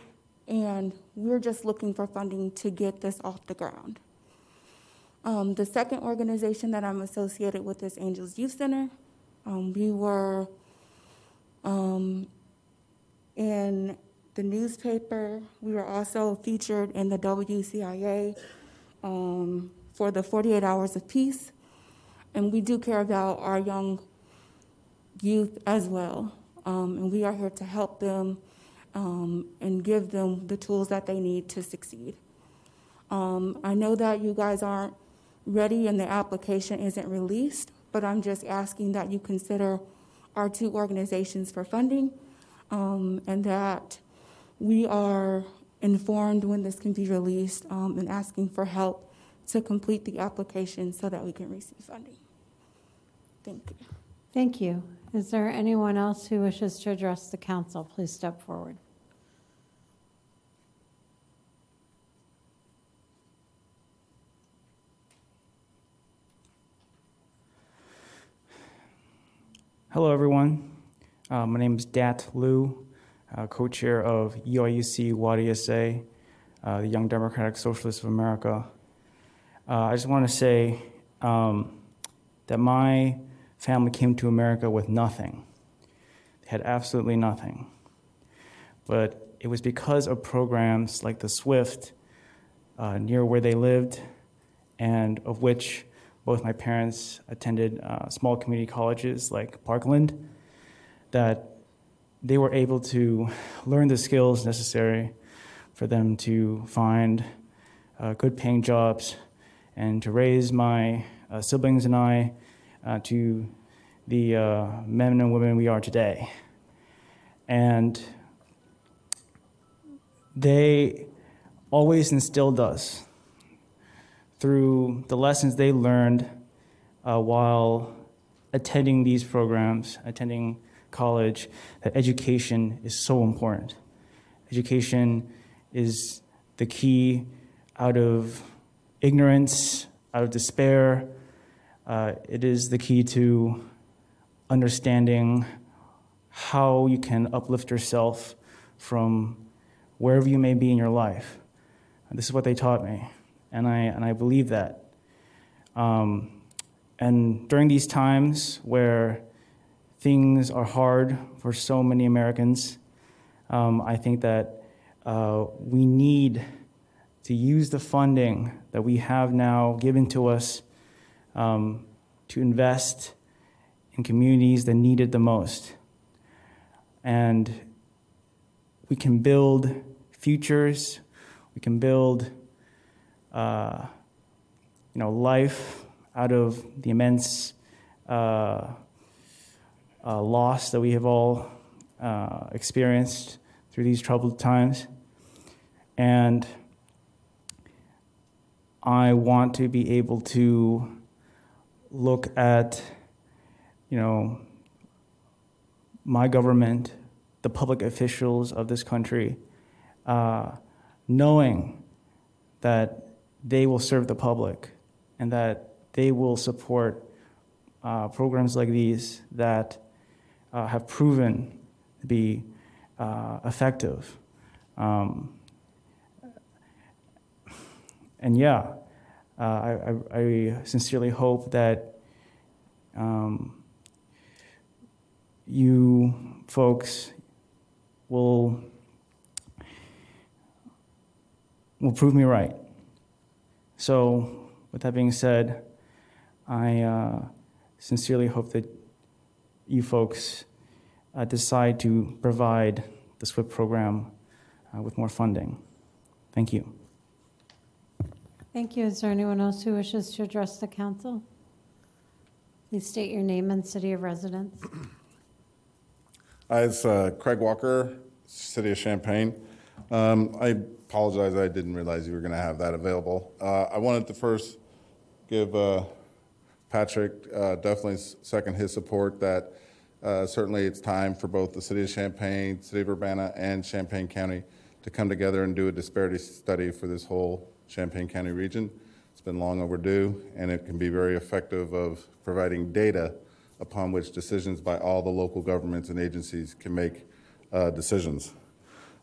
and we're just looking for funding to get this off the ground. Um, the second organization that I'm associated with is Angels Youth Center. Um, we were um, in the newspaper. We were also featured in the WCIA um, for the 48 Hours of Peace. And we do care about our young youth as well. Um, and we are here to help them um, and give them the tools that they need to succeed. I know that you guys aren't ready and the application isn't released, but I'm just asking that you consider our two organizations for funding um, and that we are informed when this can be released um, and asking for help to complete the application so that we can receive funding. Thank you. Thank you. Is there anyone else who wishes to address the council? Please step forward. Hello, everyone. Uh, my name is Dat Liu, uh, co chair of UIUC YDSA, uh, the Young Democratic Socialists of America. Uh, I just want to say um, that my family came to America with nothing. They had absolutely nothing. But it was because of programs like the SWIFT uh, near where they lived, and of which both my parents attended uh, small community colleges like Parkland, that they were able to learn the skills necessary for them to find uh, good paying jobs and to raise my uh, siblings and I uh, to the uh, men and women we are today. And they always instilled us through the lessons they learned uh, while attending these programs, attending college, that education is so important. Education is the key out of ignorance, out of despair. Uh, it is the key to understanding how you can uplift yourself from wherever you may be in your life. And this is what they taught me, and I, and I believe that. Um, and during these times where things are hard for so many Americans, um, I think that uh, we need to use the funding that we have now given to us um, to invest in communities that need it the most. And we can build futures, we can build uh, you know, life out of the immense uh, uh, loss that we have all uh, experienced through these troubled times. And I want to be able to look at, you know, my government, the public officials of this country, uh, knowing that they will serve the public and that they will support uh, programs like these that uh, have proven to be uh, effective. Um, and yeah, uh, I, I, I, sincerely hope that um, you folks will will prove me right. So, with that being said, I uh, sincerely hope that you folks uh, decide to provide the SWIFT program uh, with more funding. Thank you. Thank you. Is there anyone else who wishes to address the council? Please state your name and city of residence. Hi, it's uh, Craig Walker, City of Champaign. Um, I apologize, I didn't realize you were going to have that available. Uh, I wanted to first give uh, Patrick uh, definitely second his support that uh, certainly it's time for both the City of Champaign, City of Urbana, and Champaign County to come together and do a disparity study for this whole Champaign County region. It's been long overdue, and it can be very effective of providing data upon which decisions by all the local governments and agencies can make uh, decisions.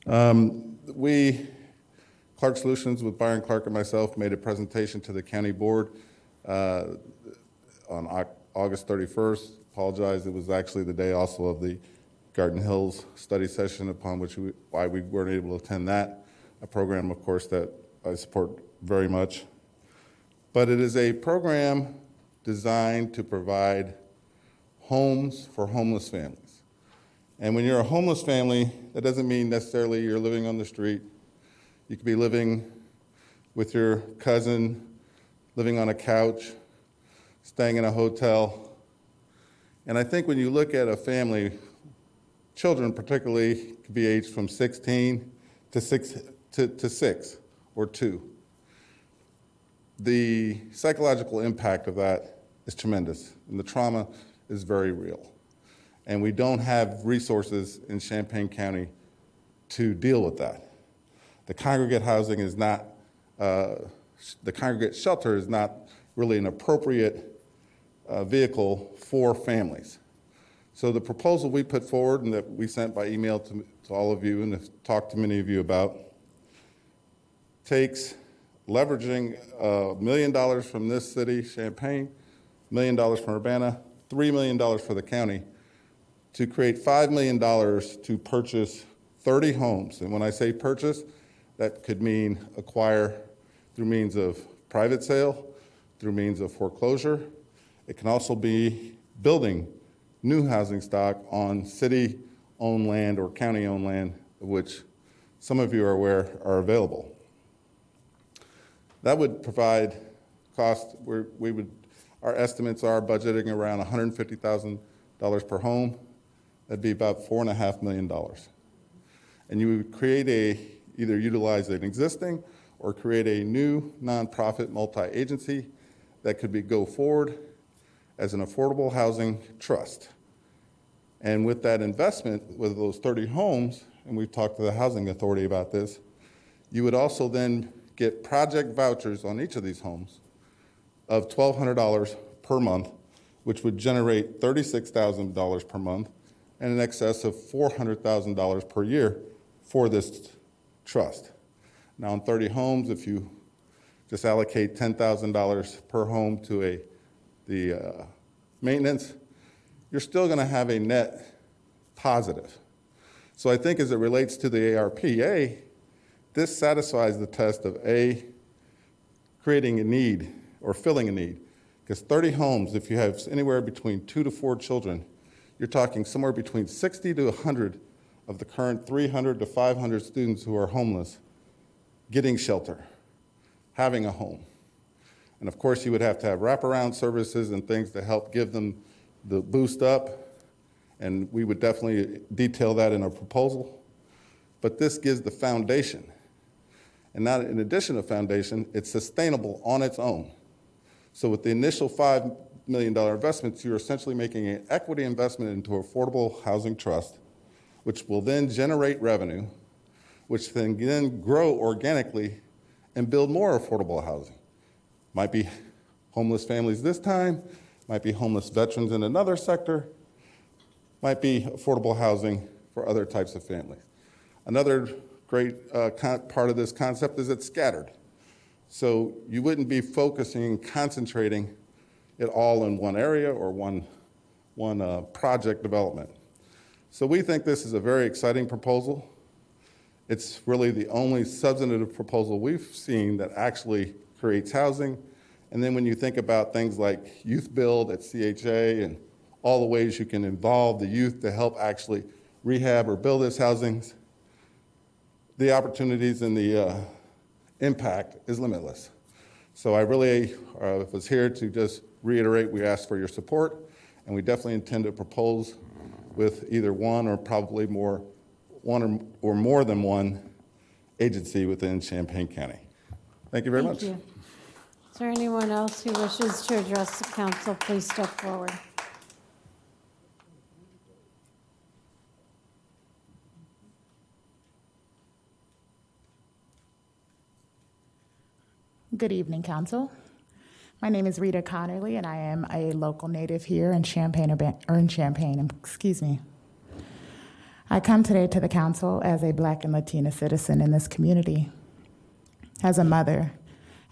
Um, we, Clark Solutions, with Byron Clark and myself, made a presentation to the county board uh, on August 31st. Apologize, it was actually the day also of the Garden Hills study session, upon which we, why we weren't able to attend that. A program, of course, that I support very much. But it is a program designed to provide homes for homeless families. And when you're a homeless family, that doesn't mean necessarily you're living on the street. You could be living with your cousin, living on a couch, staying in a hotel. And I think when you look at a family, children particularly could be aged from 16 to 6 to, to 6 or two. The psychological impact of that is tremendous, and the trauma is very real. And we don't have resources in Champaign County to deal with that. The congregate housing is not, uh, the congregate shelter is not really an appropriate uh, vehicle for families. So the proposal we put forward and that we sent by email to, to all of you and have talked to many of you about takes leveraging a million dollars from this city, Champaign, million dollars from Urbana, $3 million for the county to create $5 million to purchase 30 homes. And when I say purchase, that could mean acquire through means of private sale, through means of foreclosure. It can also be building new housing stock on city owned land or county owned land, which some of you are aware are available. That would provide cost, we would, our estimates are budgeting around $150,000 per home. That'd be about $4.5 million. And you would create a, either utilize an existing or create a new nonprofit multi-agency that could be go forward as an affordable housing trust. And with that investment, with those 30 homes, and we've talked to the housing authority about this, you would also then get project vouchers on each of these homes of $1,200 per month, which would generate $36,000 per month and in excess of $400,000 per year for this trust. Now, in 30 homes, if you just allocate $10,000 per home to a, the uh, maintenance, you're still going to have a net positive. So I think as it relates to the ARPA, this satisfies the test of A, creating a need or filling a need. Because 30 homes, if you have anywhere between two to four children, you're talking somewhere between 60 to 100 of the current 300 to 500 students who are homeless getting shelter, having a home. And of course, you would have to have wraparound services and things to help give them the boost up. And we would definitely detail that in a proposal. But this gives the foundation. And not in addition to foundation, it's sustainable on its own. So with the initial $5 million investments, you're essentially making an equity investment into affordable housing trust, which will then generate revenue, which then, then grow organically and build more affordable housing. Might be homeless families this time, might be homeless veterans in another sector, might be affordable housing for other types of families. Another great uh, part of this concept is it's scattered. So you wouldn't be focusing, and concentrating it all in one area or one, one uh, project development. So we think this is a very exciting proposal. It's really the only substantive proposal we've seen that actually creates housing. And then when you think about things like youth build at CHA and all the ways you can involve the youth to help actually rehab or build this housing, the opportunities and the uh, impact is limitless. So I really uh, was here to just reiterate we ask for your support, and we definitely intend to propose with either one or probably more, one or, or more than one agency within Champaign County. Thank you very Thank much. you. Is there anyone else who wishes to address the council? Please step forward. Good evening, Council. My name is Rita Connerly, and I am a local native here in Champaign, or in Champaign, um, excuse me. I come today to the Council as a Black and Latina citizen in this community, as a mother,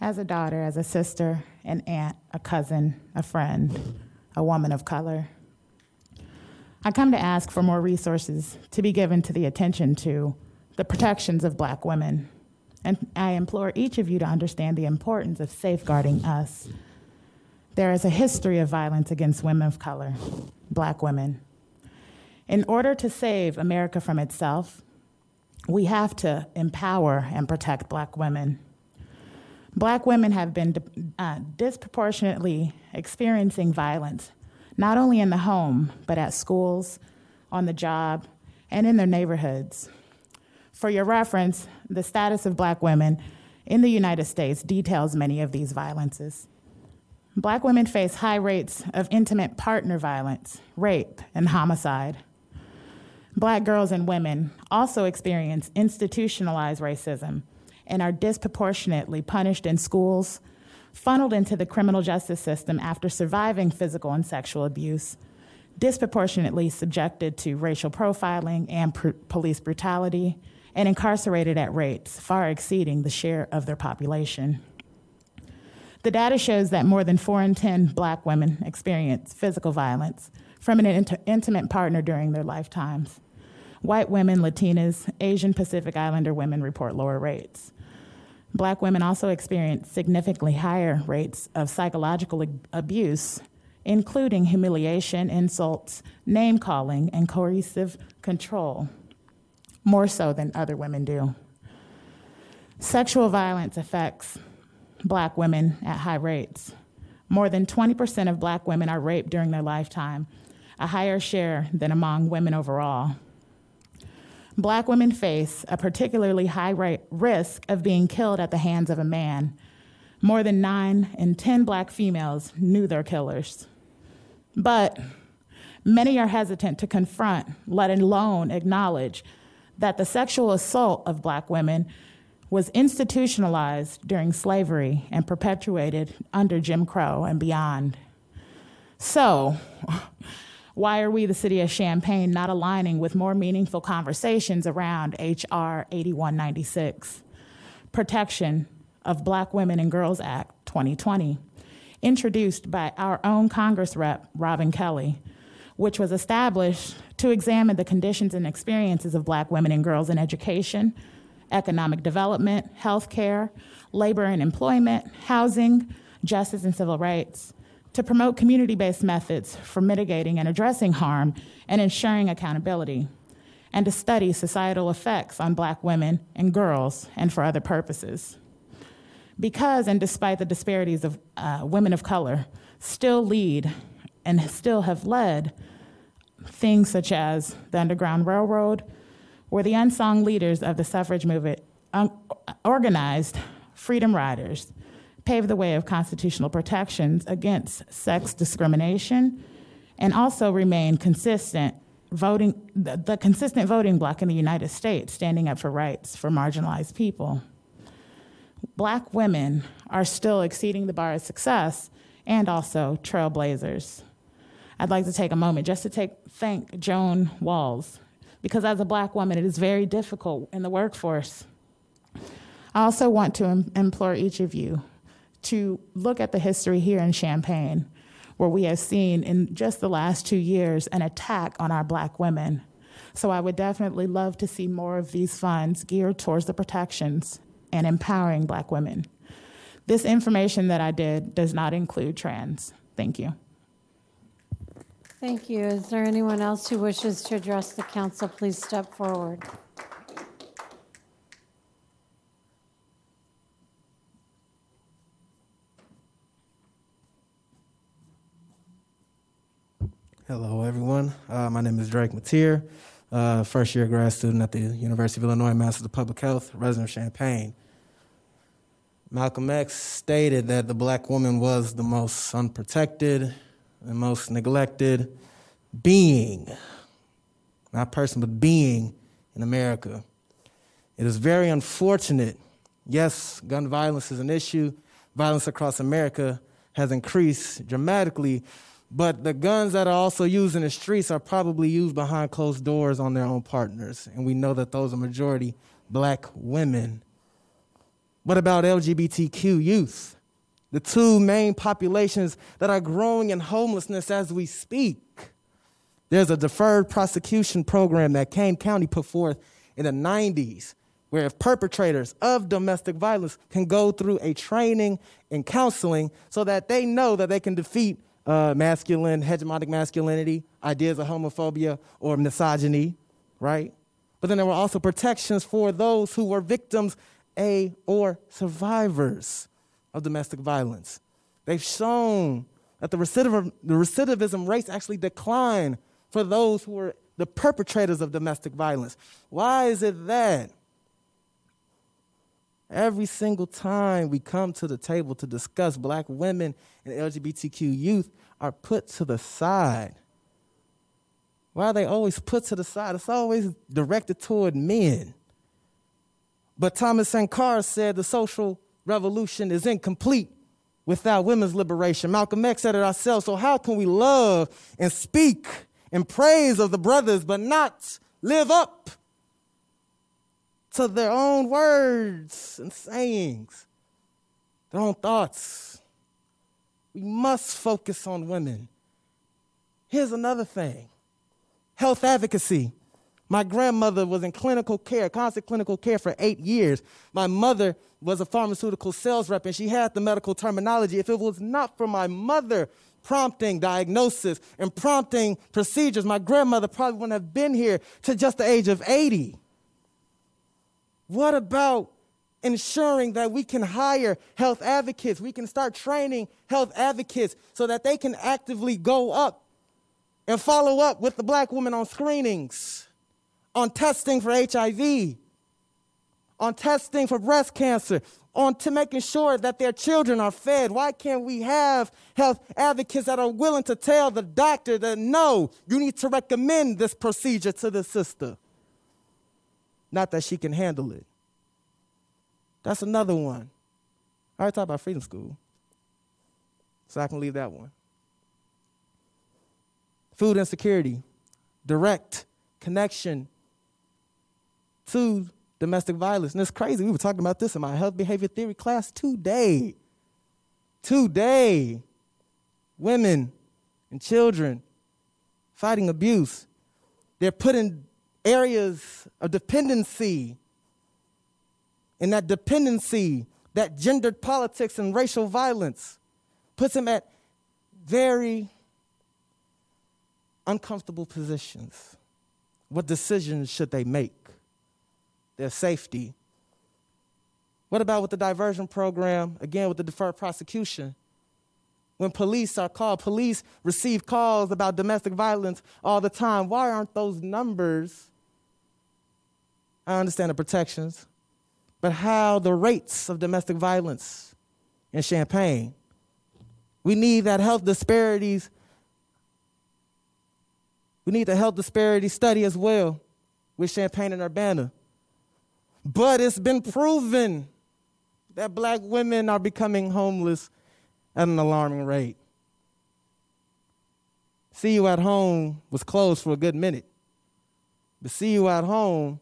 as a daughter, as a sister, an aunt, a cousin, a friend, a woman of color. I come to ask for more resources to be given to the attention to the protections of Black women and I implore each of you to understand the importance of safeguarding us. There is a history of violence against women of color, black women. In order to save America from itself, we have to empower and protect black women. Black women have been uh, disproportionately experiencing violence, not only in the home, but at schools, on the job, and in their neighborhoods. For your reference, the status of black women in the United States details many of these violences. Black women face high rates of intimate partner violence, rape, and homicide. Black girls and women also experience institutionalized racism and are disproportionately punished in schools, funneled into the criminal justice system after surviving physical and sexual abuse, disproportionately subjected to racial profiling and pr- police brutality, and incarcerated at rates far exceeding the share of their population. The data shows that more than 4 in 10 black women experience physical violence from an int- intimate partner during their lifetimes. White women, Latinas, Asian Pacific Islander women report lower rates. Black women also experience significantly higher rates of psychological abuse, including humiliation, insults, name calling, and coercive control, more so than other women do. Sexual violence affects black women at high rates. More than 20% of black women are raped during their lifetime, a higher share than among women overall. Black women face a particularly high risk of being killed at the hands of a man. More than nine in 10 black females knew their killers. But many are hesitant to confront, let alone acknowledge, that the sexual assault of black women was institutionalized during slavery and perpetuated under Jim Crow and beyond. So, why are we, the city of Champaign, not aligning with more meaningful conversations around H.R. 8196, Protection of Black Women and Girls Act 2020, introduced by our own Congress rep, Robin Kelly, which was established to examine the conditions and experiences of black women and girls in education, economic development, healthcare, labor and employment, housing, justice and civil rights, to promote community based methods for mitigating and addressing harm and ensuring accountability, and to study societal effects on black women and girls and for other purposes. Because, and despite the disparities of uh, women of color, still lead and still have led things such as the Underground Railroad, where the unsung leaders of the suffrage movement organized freedom riders paved the way of constitutional protections against sex discrimination and also remain consistent voting the, the, consistent voting bloc in the United States standing up for rights for marginalized people. Black women are still exceeding the bar of success and also trailblazers. I'd like to take a moment just to take thank Joan Walls because as a black woman it is very difficult in the workforce. I also want to im- implore each of you to look at the history here in Champaign, where we have seen in just the last two years an attack on our black women. So I would definitely love to see more of these funds geared towards the protections and empowering black women. This information that I did does not include trans. Thank you. Thank you. Is there anyone else who wishes to address the council? Please step forward. Hello, everyone. Uh, my name is Drake Mateer, uh, first year grad student at the University of Illinois, Master of Public Health, resident of Champaign. Malcolm X stated that the black woman was the most unprotected and most neglected being, not person, but being in America. It is very unfortunate. Yes, gun violence is an issue. Violence across America has increased dramatically but the guns that are also used in the streets are probably used behind closed doors on their own partners. And we know that those are majority black women. What about LGBTQ youth? The two main populations that are growing in homelessness as we speak. There's a deferred prosecution program that Kane County put forth in the 90s, where if perpetrators of domestic violence can go through a training and counseling so that they know that they can defeat uh, masculine, hegemonic masculinity, ideas of homophobia or misogyny, right? But then there were also protections for those who were victims, a or survivors of domestic violence. They've shown that the recidivism, the recidivism rates actually decline for those who are the perpetrators of domestic violence. Why is it that? Every single time we come to the table to discuss black women and LGBTQ youth are put to the side. Why are they always put to the side? It's always directed toward men. But Thomas Sankara said the social revolution is incomplete without women's liberation. Malcolm X said it ourselves. So, how can we love and speak in praise of the brothers but not live up to their own words and sayings, their own thoughts. We must focus on women. Here's another thing health advocacy. My grandmother was in clinical care, constant clinical care for eight years. My mother was a pharmaceutical sales rep and she had the medical terminology. If it was not for my mother prompting diagnosis and prompting procedures, my grandmother probably wouldn't have been here to just the age of 80. What about ensuring that we can hire health advocates? We can start training health advocates so that they can actively go up and follow up with the black woman on screenings, on testing for HIV, on testing for breast cancer, on to making sure that their children are fed. Why can't we have health advocates that are willing to tell the doctor that no, you need to recommend this procedure to the sister? Not that she can handle it. That's another one. I already talked about Freedom School, so I can leave that one. Food insecurity, direct connection to domestic violence. And it's crazy. We were talking about this in my health behavior theory class today. Today. Women and children fighting abuse. They're put in areas of dependency. And that dependency, that gendered politics and racial violence puts them at very uncomfortable positions. What decisions should they make? Their safety. What about with the diversion program? Again, with the deferred prosecution. When police are called, police receive calls about domestic violence all the time. Why aren't those numbers? I understand the protections, but how the rates of domestic violence in Champaign? We need that health disparities we need the health disparity study as well with Champaign and Urbana. But it's been proven that black women are becoming homeless at an alarming rate. C-U at Home was closed for a good minute. But C-U at Home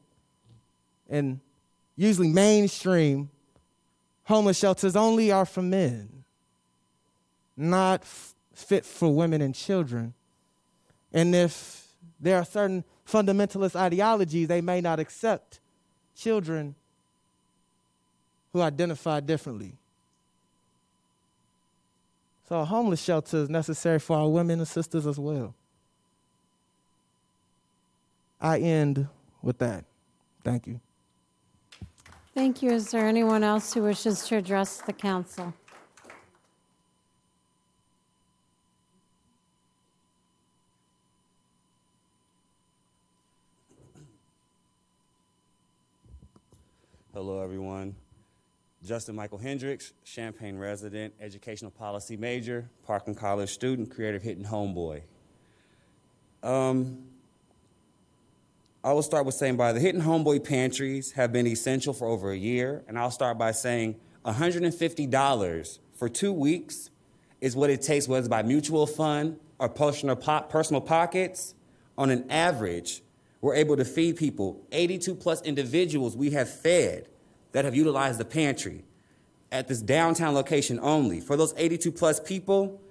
and usually mainstream homeless shelters only are for men, not f- fit for women and children. And if there are certain fundamentalist ideologies, they may not accept children who identify differently. So, a homeless shelter is necessary for our women and sisters as well. I end with that. Thank you. Thank you. Is there anyone else who wishes to address the council? Hello, everyone. Justin Michael Hendricks, Champaign resident, educational policy major, Parkland College student, creative hitting homeboy. Um, I will start with saying by the Hitting Homeboy pantries have been essential for over a year, and I'll start by saying $150 for two weeks is what it takes, whether it's by mutual fund or personal, po- personal pockets. On an average, we're able to feed people. 82 plus individuals we have fed that have utilized the pantry at this downtown location only. For those 82 plus people,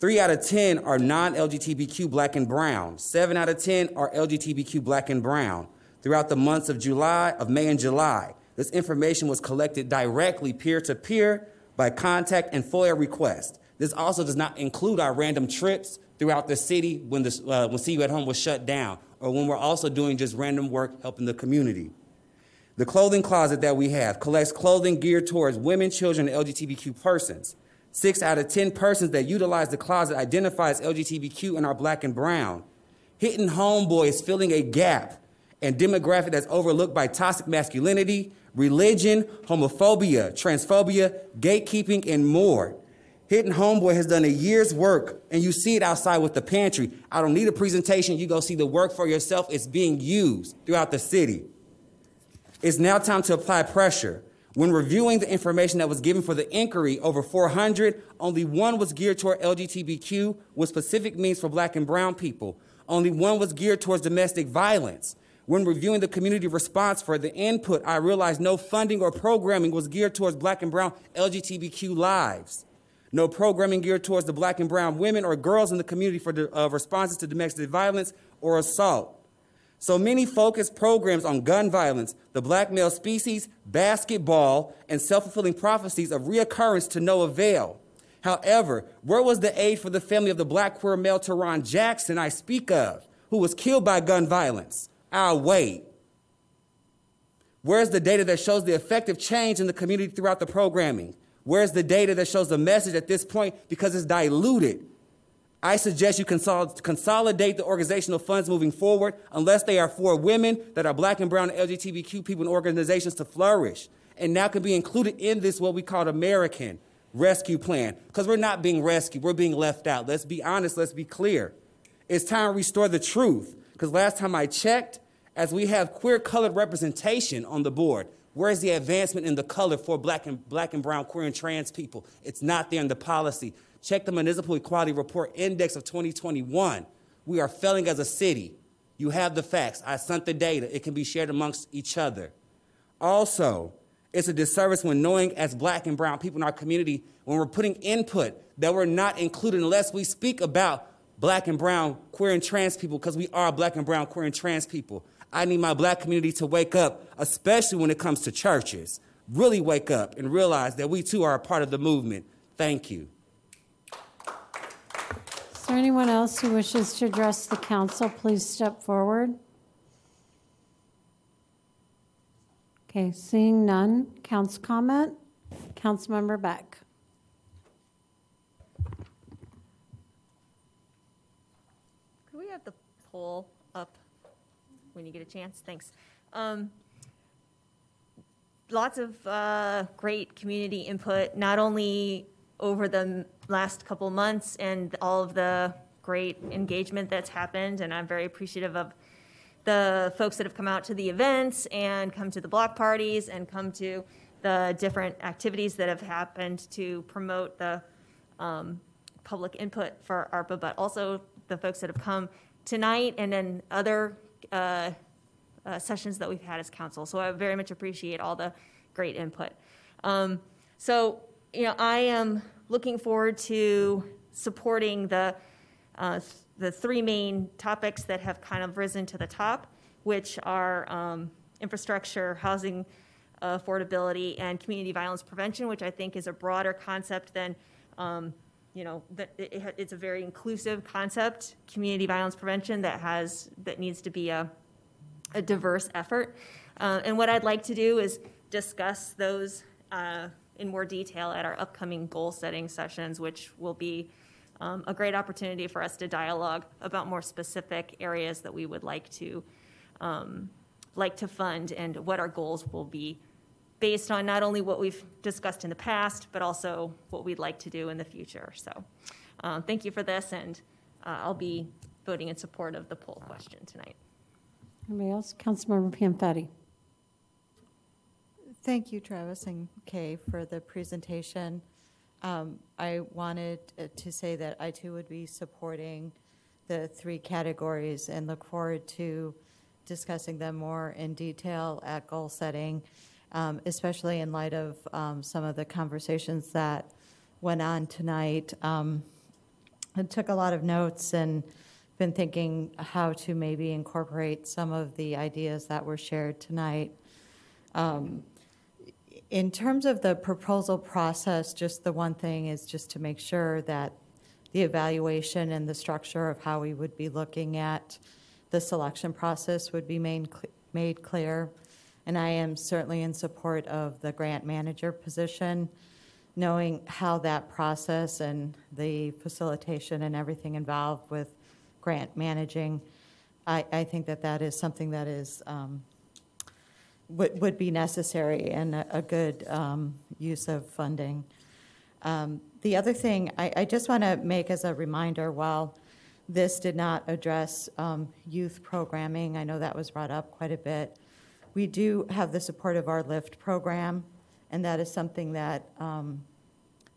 three out of 10 are non LGBTQ black and brown. Seven out of 10 are LGBTQ black and brown. Throughout the months of July, of May and July, this information was collected directly peer to peer by contact and FOIA request. This also does not include our random trips throughout the city when, this, uh, when C-U at Home was shut down or when we're also doing just random work helping the community. The clothing closet that we have collects clothing geared towards women, children, and LGBTQ persons. Six out of 10 persons that utilize the closet identify as LGBTQ and are black and brown. Hitting Homeboy is filling a gap and demographic that's overlooked by toxic masculinity, religion, homophobia, transphobia, gatekeeping, and more. Hitting Homeboy has done a year's work, and you see it outside with the pantry. I don't need a presentation. You go see the work for yourself. It's being used throughout the city. It's now time to apply pressure. When reviewing the information that was given for the inquiry, over 400, only one was geared toward LGBTQ with specific means for black and brown people. Only one was geared towards domestic violence. When reviewing the community response for the input, I realized no funding or programming was geared towards black and brown LGBTQ lives. No programming geared towards the black and brown women or girls in the community for the, uh, responses to domestic violence or assault. So many focused programs on gun violence, the black male species, basketball, and self fulfilling prophecies of reoccurrence to no avail. However, where was the aid for the family of the black queer male Teron Jackson I speak of, who was killed by gun violence? I'll wait. Where's the data that shows the effective change in the community throughout the programming? Where's the data that shows the message at this point because it's diluted? I suggest you consolidate the organizational funds moving forward unless they are for women that are black and brown LGBTQ people and organizations to flourish. And now can be included in this what we call American rescue plan. Because we're not being rescued, we're being left out. Let's be honest, let's be clear. It's time to restore the truth. Because last time I checked, as we have queer colored representation on the board, where's the advancement in the color for black and black and brown, queer and trans people? It's not there in the policy. Check the Municipal Equality Report Index of 2021. We are failing as a city. You have the facts. I sent the data. It can be shared amongst each other. Also, it's a disservice when knowing as black and brown people in our community, when we're putting input that we're not included unless we speak about black and brown, queer and trans people, because we are black and brown, queer and trans people. I need my black community to wake up, especially when it comes to churches. Really wake up and realize that we too are a part of the movement. Thank you. Is there anyone else who wishes to address the council? Please step forward. Okay, seeing none. Council comment? Councilmember Beck. Could we have the poll up when you get a chance? Thanks. Um, Lots of uh, great community input, not only over the last couple months and all of the great engagement that's happened, and I'm very appreciative of the folks that have come out to the events and come to the block parties and come to the different activities that have happened to promote the um, public input for ARPA, but also the folks that have come tonight and then other uh, uh, sessions that we've had as council. So I very much appreciate all the great input. Um, so, you know, I am looking forward to supporting the uh, the three main topics that have kind of risen to the top, which are um, infrastructure, housing affordability, and community violence prevention, which I think is a broader concept than, um, you know, that it, it- it's a very inclusive concept, community violence prevention that has that needs to be a a diverse effort. Uh, and what I'd like to do is discuss those uh, in more detail at our upcoming goal setting sessions, which will be um, a great opportunity for us to dialogue about more specific areas that we would like to um, like to fund and what our goals will be based on not only what we've discussed in the past, but also what we'd like to do in the future. So, uh, thank you for this, and uh, I'll be voting in support of the poll question tonight. Anybody else? Councilmember Pianfetti. Thank you, Travis and Kay, for the presentation. Um, I wanted uh, to say that I too would be supporting the three categories and look forward to discussing them more in detail at goal setting, um, especially in light of um, some of the conversations that went on tonight. Um, I took a lot of notes and been thinking how to maybe incorporate some of the ideas that were shared tonight. Um, in terms of the proposal process, just the one thing is just to make sure that the evaluation and the structure of how we would be looking at the selection process would be made, made clear. And I am certainly in support of the grant manager position, knowing how that process and the facilitation and everything involved with grant managing. I, I think that that is something that is um, would, would be necessary and a, a good um, use of funding. Um, the other thing I, I just want to make as a reminder while this did not address um, youth programming, I know that was brought up quite a bit. We do have the support of our LIFT program, and that is something that um,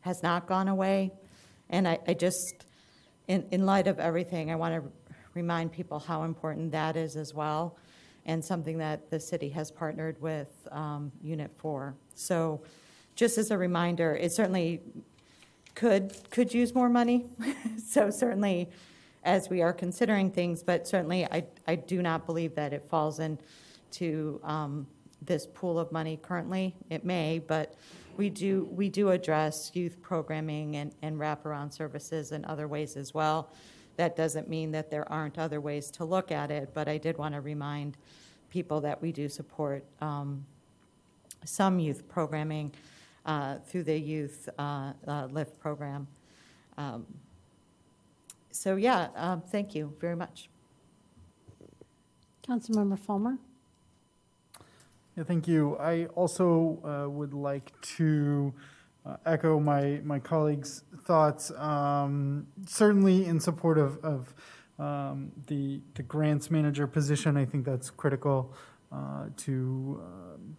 has not gone away. And I, I just, in, in light of everything, I want to remind people how important that is as well, and something that the city has partnered with um, Unit 4. So, just as a reminder, it certainly could, could use more money. So certainly, as we are considering things, but certainly I, I do not believe that it falls into um, this pool of money currently. It may, but we do, we do address youth programming and, and wraparound services in other ways as well. That doesn't mean that there aren't other ways to look at it, but I did want to remind people that we do support um, some youth programming uh, through the youth uh, uh, lift program. Um, So, yeah, um, thank you very much. Councilmember Foellmer? Yeah, thank you. I also uh, would like to uh, echo my, my colleagues' thoughts, um, certainly in support of, of um, the, the grants manager position. I think that's critical uh, to, um,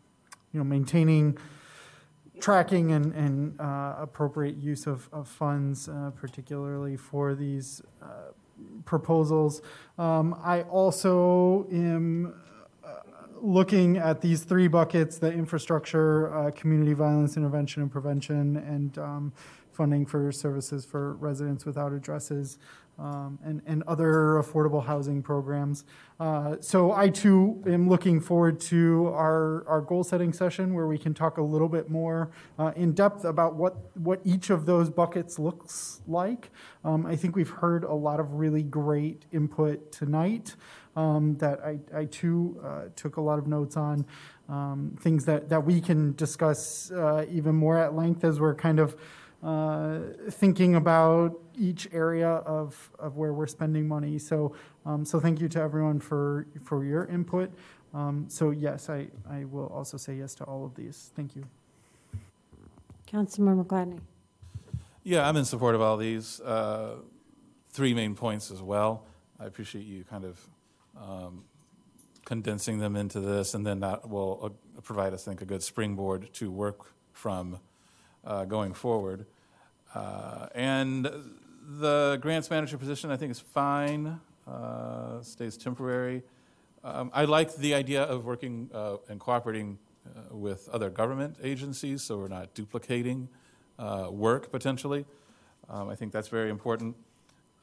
you know, maintaining tracking and, and uh, appropriate use of, of funds, uh, particularly for these uh, proposals. Um, I also am uh, looking at these three buckets, the infrastructure, uh, community violence intervention and prevention, and um, funding for services for residents without addresses, um, and, and other affordable housing programs. Uh, So I too am looking forward to our, our goal-setting session where we can talk a little bit more uh, in depth about what, what each of those buckets looks like. Um, I think we've heard a lot of really great input tonight um, that I, I too uh, took a lot of notes on. Um, things that, that we can discuss uh, even more at length as we're kind of uh, thinking about each area of, of where we're spending money. So, um, so thank you to everyone for, for your input. Um, so yes, I, I will also say yes to all of these. Thank you. Councilmember Gladney? Yeah, I'm in support of all these uh, three main points as well. I appreciate you kind of um, condensing them into this, and then that will uh, provide us, I think, a good springboard to work from uh, going forward. Uh, and the grants manager position, I think, is fine, uh, stays temporary. Um, I like the idea of working uh, and cooperating uh, with other government agencies so we're not duplicating work potentially. Um, I think that's very important.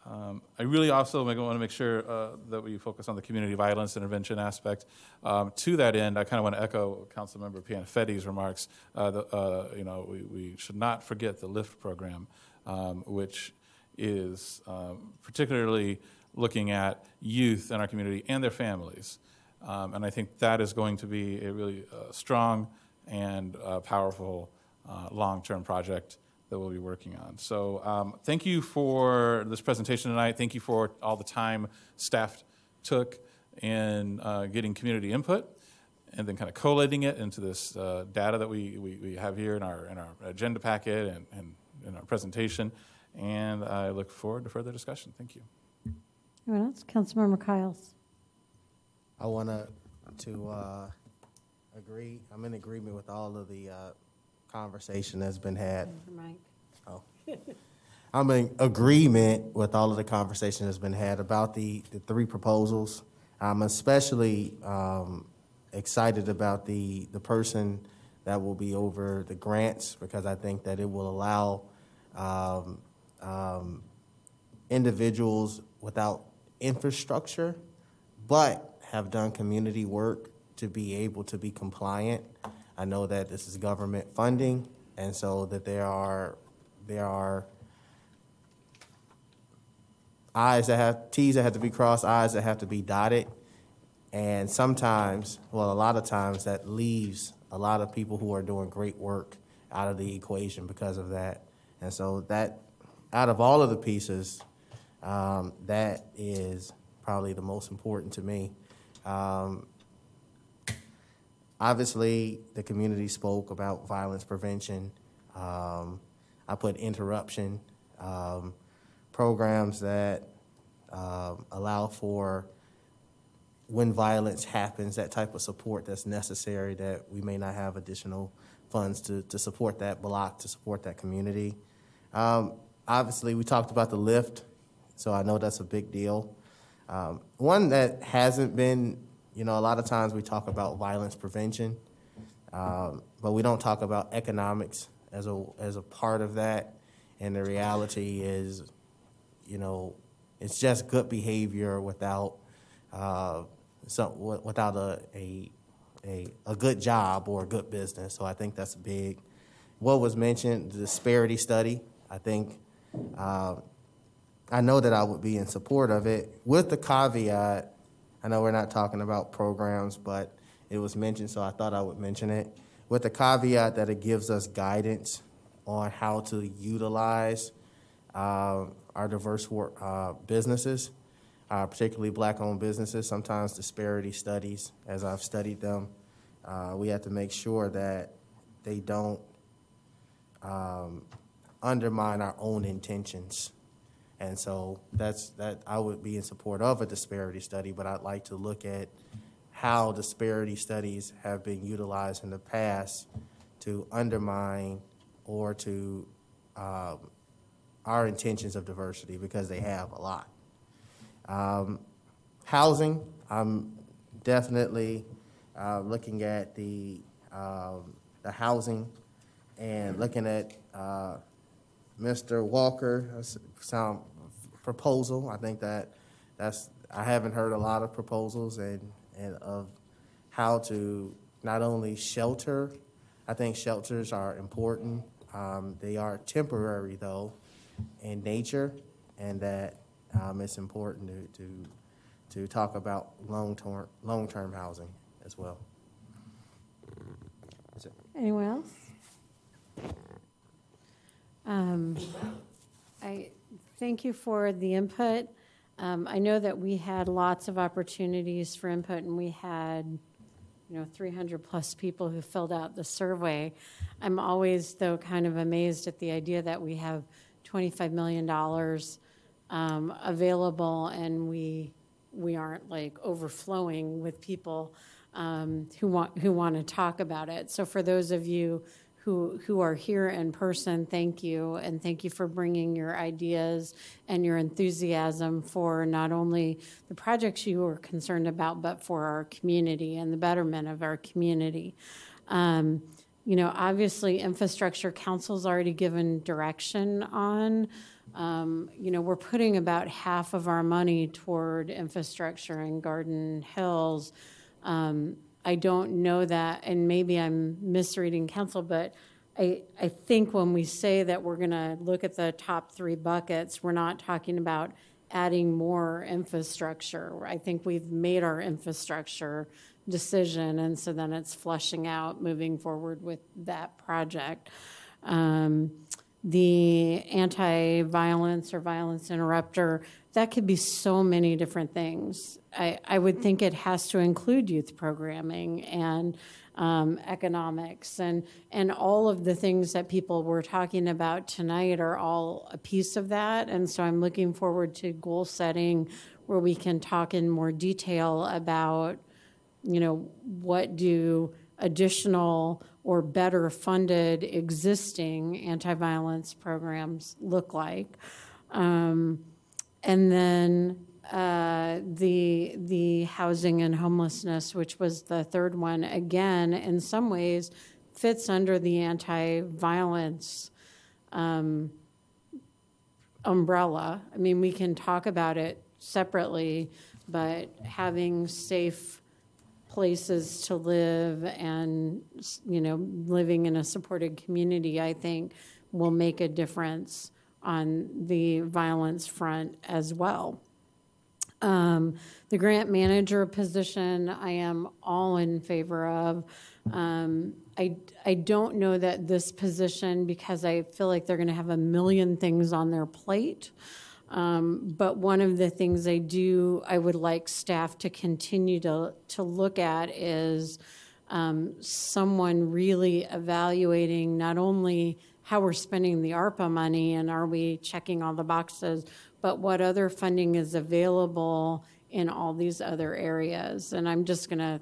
Um, I really also want to make sure uh, that we focus on the community violence intervention aspect. Um, to that end, I kind of want to echo Councilmember Pianfetti's remarks. Uh, the, uh, you know, we, we, should not forget the LIFT program, um, which is um, particularly looking at youth in our community and their families. Um, and I think that is going to be a really uh, strong and uh, powerful uh, long-term project that we'll be working on. So um, thank you for this presentation tonight. Thank you for all the time staff took in uh, getting community input and then kind of collating it into this uh, data that we, we, we, have here in our, in our agenda packet and, and in our presentation. And I look forward to further discussion. Thank you. Anyone else? Councilmember Kyles. I want to to uh, agree. I'm in agreement with all of the uh, conversation that's been had. Oh. I'm in agreement with all of the conversation that's been had about the, the three proposals. I'm especially um, excited about the, the person that will be over the grants because I think that it will allow um, um, individuals without infrastructure but have done community work to be able to be compliant I know that this is government funding, and so that there are there are I's that have T's that have to be crossed, I's that have to be dotted. And sometimes, well, a lot of times, that leaves a lot of people who are doing great work out of the equation because of that. And so, that out of all of the pieces, um, that is probably the most important to me. Um, obviously, the community spoke about violence prevention. Um, I put interruption, um, programs that um, allow for when violence happens, that type of support that's necessary that we may not have additional funds to, to support that block, to support that community. Um, obviously, we talked about the lift, so I know that's a big deal. Um, one that hasn't been you know, a lot of times we talk about violence prevention, um, but we don't talk about economics as a as a part of that. And the reality is, you know, it's just good behavior without uh, some, wi- without a, a, a, a good job or a good business. So I think that's big. What was mentioned, the disparity study, I think, uh, I know that I would be in support of it with the caveat, I know we're not talking about programs, but it was mentioned, so I thought I would mention it, with the caveat that it gives us guidance on how to utilize uh, our diverse uh, businesses, uh, particularly black-owned businesses. Sometimes disparity studies, as I've studied them, uh, we have to make sure that they don't um, undermine our own intentions. And so that's that I would be in support of a disparity study, but I'd like to look at how disparity studies have been utilized in the past to undermine or to um, our intentions of diversity because they have a lot. Um, housing, I'm definitely uh, looking at the um, the housing and looking at uh, Mr. Walker sound proposal. I think that that's I haven't heard a lot of proposals and, and of how to not only shelter. I think shelters are important. Um, they are temporary though in nature, and that um, it's important to, to to talk about long term long term housing as well. Anyone else? Um, I thank you for the input. Um, I know that we had lots of opportunities for input, and we had, you know, 300 plus people who filled out the survey. I'm always, though, kind of amazed at the idea that we have 25 million dollars um, available, and we we aren't like overflowing with people um, who want who want to talk about it. So for those of you who who are here in person, thank you, and thank you for bringing your ideas and your enthusiasm for not only the projects you are concerned about, but for our community and the betterment of our community. Um, you know, obviously, infrastructure council's already given direction on. Um, you know, we're putting about half of our money toward infrastructure in Garden Hills. Um, I don't know that, and maybe I'm misreading council, but I, I think when we say that we're going to look at the top three buckets, we're not talking about adding more infrastructure. I think we've made our infrastructure decision, and so then it's flushing out moving forward with that project. Um, the anti-violence or violence interrupter that could be so many different things. I, I would think it has to include youth programming and um, economics and and all of the things that people were talking about tonight are all a piece of that. And so i'm looking forward to goal setting where we can talk in more detail about you know what do additional or better funded existing anti-violence programs look like. Um, and then uh, the the housing and homelessness which was the third one again in some ways fits under the anti-violence um, umbrella. I mean we can talk about it separately but having safe places to live and you know living in a supported community i think will make a difference on the violence front as well. Um, the grant manager position i am all in favor of. Um, I, I don't know that this position because i feel like they're going to have a million things on their plate um, but one of the things I do, I would like staff to continue to, to look at is um, someone really evaluating not only how we're spending the ARPA money and are we checking all the boxes, but what other funding is available in all these other areas. And I'm just going to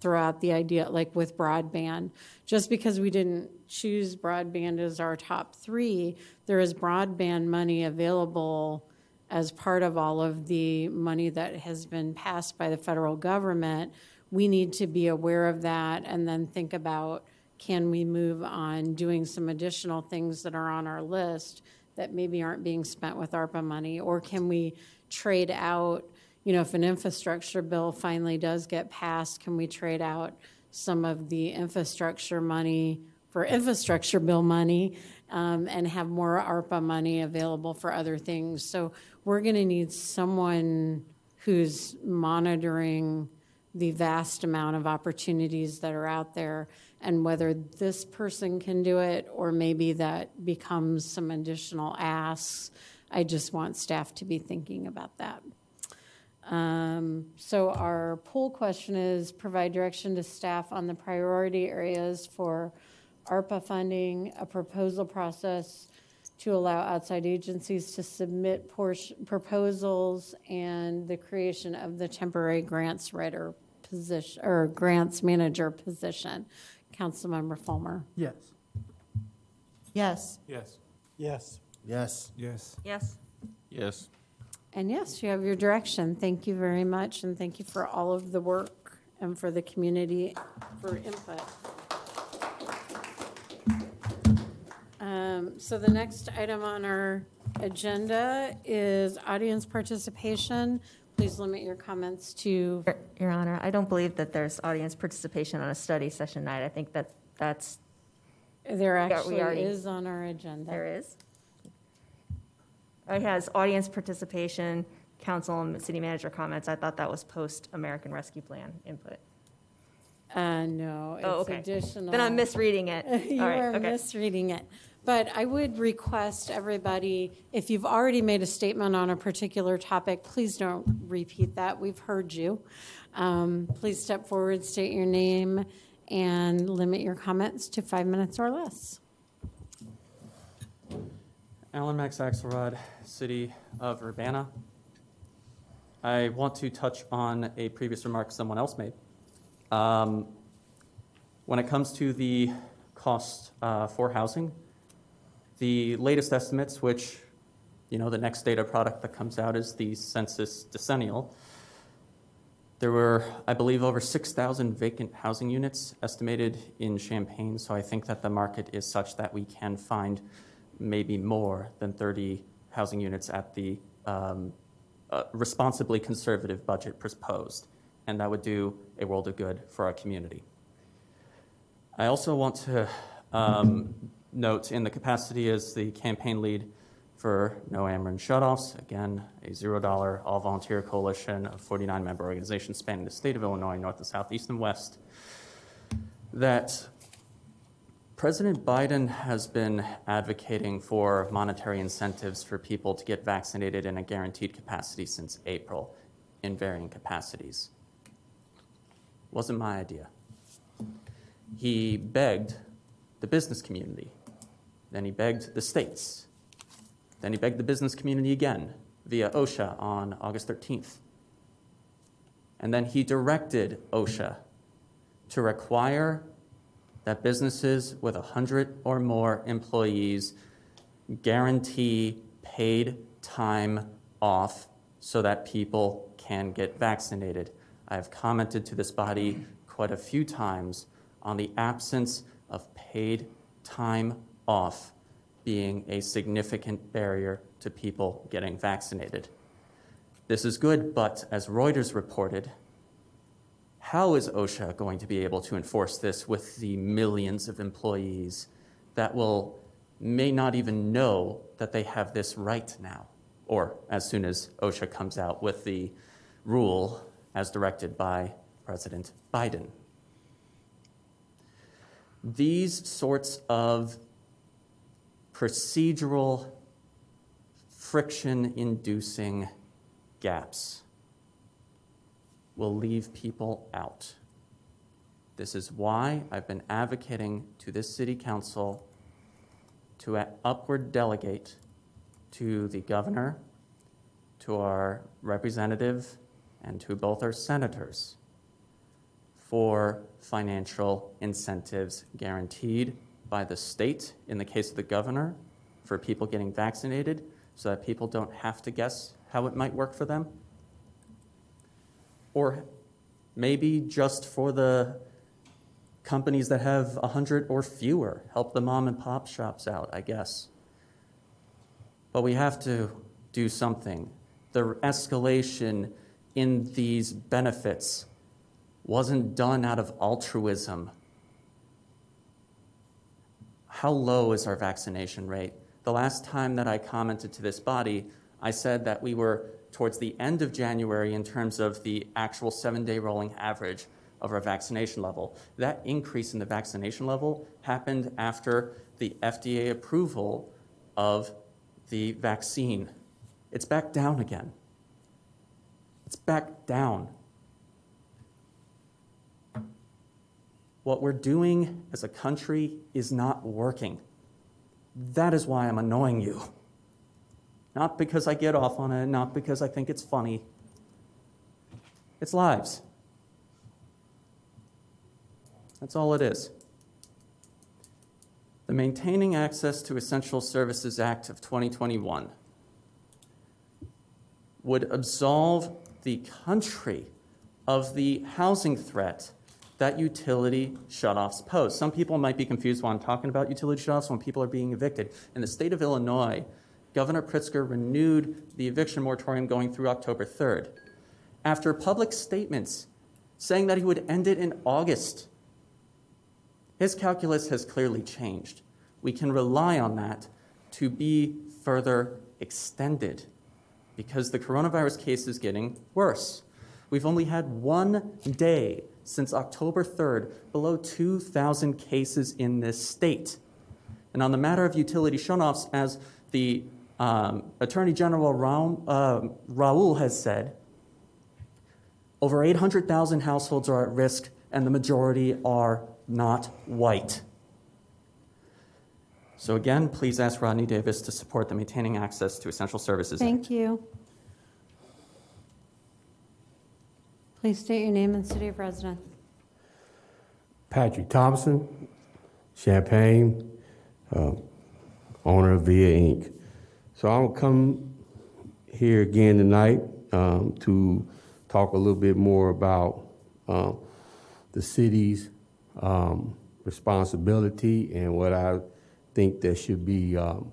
throw out the idea like with broadband just because we didn't choose broadband as our top three there is broadband money available as part of all of the money that has been passed by the federal government we need to be aware of that and then think about can we move on doing some additional things that are on our list that maybe aren't being spent with ARPA money? Or can we trade out, you know, if an infrastructure bill finally does get passed, can we trade out some of the infrastructure money for infrastructure bill money um, and have more ARPA money available for other things? So we're going to need someone who's monitoring the vast amount of opportunities that are out there and whether this person can do it or maybe that becomes some additional asks. I just want staff to be thinking about that. Um, so our poll question is provide direction to staff on the priority areas for ARPA funding, a proposal process to allow outside agencies to submit portion, proposals, and the creation of the temporary grants writer position or grants manager position. Councilmember Foellmer. Yes. Yes. Yes. Yes. Yes. Yes. Yes. Yes. And yes, you have your direction. Thank you very much, and thank you for all of the work and for the community for input. Um, So the next item on our agenda is audience participation. Please limit your comments to, Your- Your Honor, I don't believe that there's audience participation on a study session night. I think that that's, there actually already- is on our agenda. there is. It has audience participation, council and city manager comments. I thought that was post-American Rescue Plan input. Uh, no, Oh, it's okay. additional. Then I'm misreading it. You All right, are okay. misreading it. But I would request everybody, if you've already made a statement on a particular topic, please don't repeat that. We've heard you. Um, Please step forward, state your name, and limit your comments to five minutes or less. Alan Max Axelrod, City of Urbana. I want to touch on a previous remark someone else made. Um, When it comes to the cost uh, for housing, the latest estimates, which, you know, the next data product that comes out is the census decennial, there were, I believe, over 6,000 vacant housing units estimated in Champaign, so I think that the market is such that we can find maybe more than 30 housing units at the um, uh, responsibly conservative budget proposed, and that would do a world of good for our community. I also want to um, note in the capacity as the campaign lead for No Ameren Shutoffs, again, a $0 all volunteer coalition of 49 member organizations spanning the state of Illinois, north to south, east and west, that President Biden has been advocating for monetary incentives for people to get vaccinated in a guaranteed capacity since April in varying capacities. Wasn't my idea. He begged the business community, then he begged the states, then he begged the business community again via OSHA on August 13th. And then he directed OSHA to require that businesses with 100 or more employees guarantee paid time off so that people can get vaccinated. I've commented to this body quite a few times on the absence of paid time off being a significant barrier to people getting vaccinated. This is good, but as Reuters reported, how is OSHA going to be able to enforce this with the millions of employees that will may not even know that they have this right now, or as soon as OSHA comes out with the rule as directed by President Biden? These sorts of procedural friction inducing gaps will leave people out. This is why I've been advocating to this city council to upward delegate to the governor, to our representative, and to both our senators for financial incentives guaranteed by the state, in the case of the governor, for people getting vaccinated so that people don't have to guess how it might work for them. Or maybe just for the companies that have 100 or fewer, help the mom and pop shops out, I guess. but we have to do something. The escalation in these benefits wasn't done out of altruism. How low is our vaccination rate? The last time that I commented to this body, I said that we were towards the end of January in terms of the actual seven day rolling average of our vaccination level. That increase in the vaccination level happened after the FDA approval of the vaccine. It's back down again. It's back down. What we're doing as a country is not working. That is why I'm annoying you. Not because I get off on it, not because I think it's funny. It's lives. That's all it is. The Maintaining Access to Essential Services Act of 2021 would absolve the country of the housing threat that utility shutoffs pose. Some people might be confused while I'm talking about utility shutoffs when people are being evicted. In the state of Illinois, Governor Pritzker renewed the eviction moratorium going through October 3rd. After public statements saying that he would end it in August, his calculus has clearly changed. We can rely on that to be further extended because the coronavirus case is getting worse. We've only had one day since October 3rd below 2,000 cases in this state. And on the matter of utility shutoffs, as the um, Attorney General Raoul, uh, Raoul has said, over 800,000 households are at risk, and the majority are not white. So, again, please ask Rodney Davis to support the Maintaining Access to Essential Services Act. Thank you. Please state your name and city of residence. Patrick Thompson, Champaign, uh, owner of Via Inc. So I'll come here again tonight um, to talk a little bit more about um, the city's um, responsibility and what I think that should be um,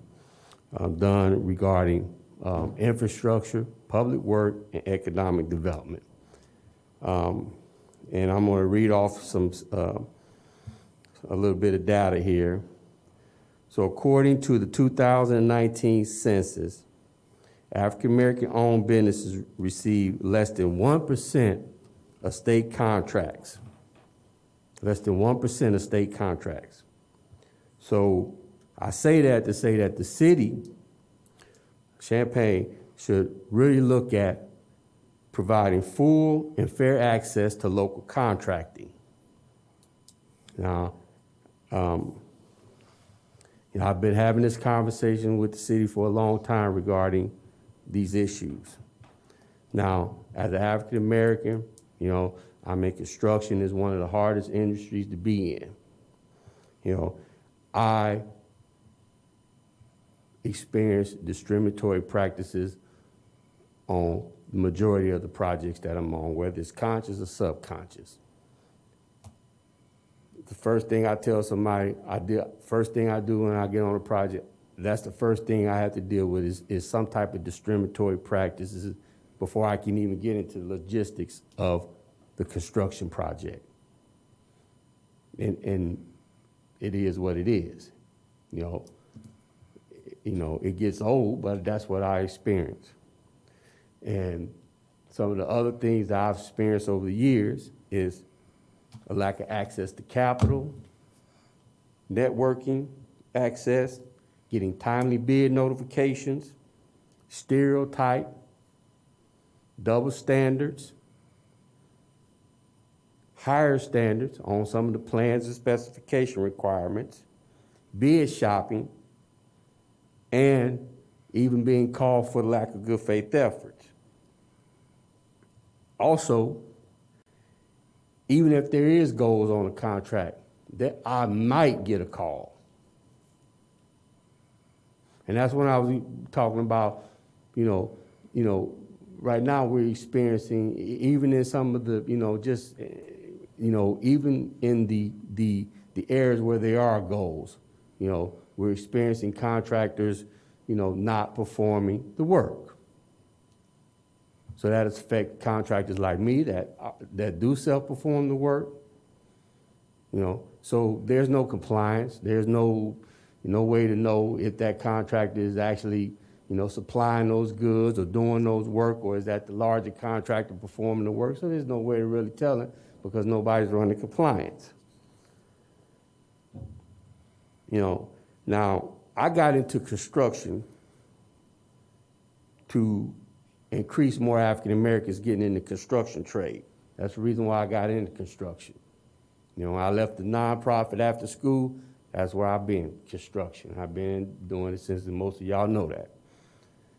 uh, done regarding um, infrastructure, public work, and economic development. Um, and I'm going to read off some uh, a little bit of data here. So, according to the 2019 census, African American owned businesses received less than 1% of state contracts. Less than 1% of state contracts. So, I say that to say that the city, Champaign, should really look at providing full and fair access to local contracting. Now, um, you know, I've been having this conversation with the city for a long time regarding these issues. Now, as an African American, you know, I'm in construction is one of the hardest industries to be in. You know, I experienced discriminatory practices on majority of the projects that I'm on, whether it's conscious or subconscious. The first thing I tell somebody, I do, first thing I do when I get on a project, that's the first thing I have to deal with is, is some type of discriminatory practices before I can even get into the logistics of the construction project. And, and it is what it is. You know, you know, it gets old, but that's what I experience. And some of the other things that I've experienced over the years is a lack of access to capital, networking access, getting timely bid notifications, stereotype, double standards, higher standards on some of the plans and specification requirements, bid shopping, and even being called for lack of good faith efforts. Also, even if there is goals on a contract, that I might get a call. And that's when I was talking about, you know, you know, right now we're experiencing even in some of the, you know, just eh, you know, even in the the the areas where there are goals, you know, we're experiencing contractors, you know, not performing the work. So that affects contractors like me that, uh, that do self-perform the work. You know, so there's no compliance. There's no, no way to know if that contractor is actually, you know, supplying those goods or doing those work, or is that the larger contractor performing the work? So there's no way to really tell it because nobody's running compliance. You know, now I got into construction to increase more African Americans getting in the construction trade. That's the reason why I got into construction. You know, I left the nonprofit after school. That's where I've been, construction. I've been doing it since, most of y'all know that.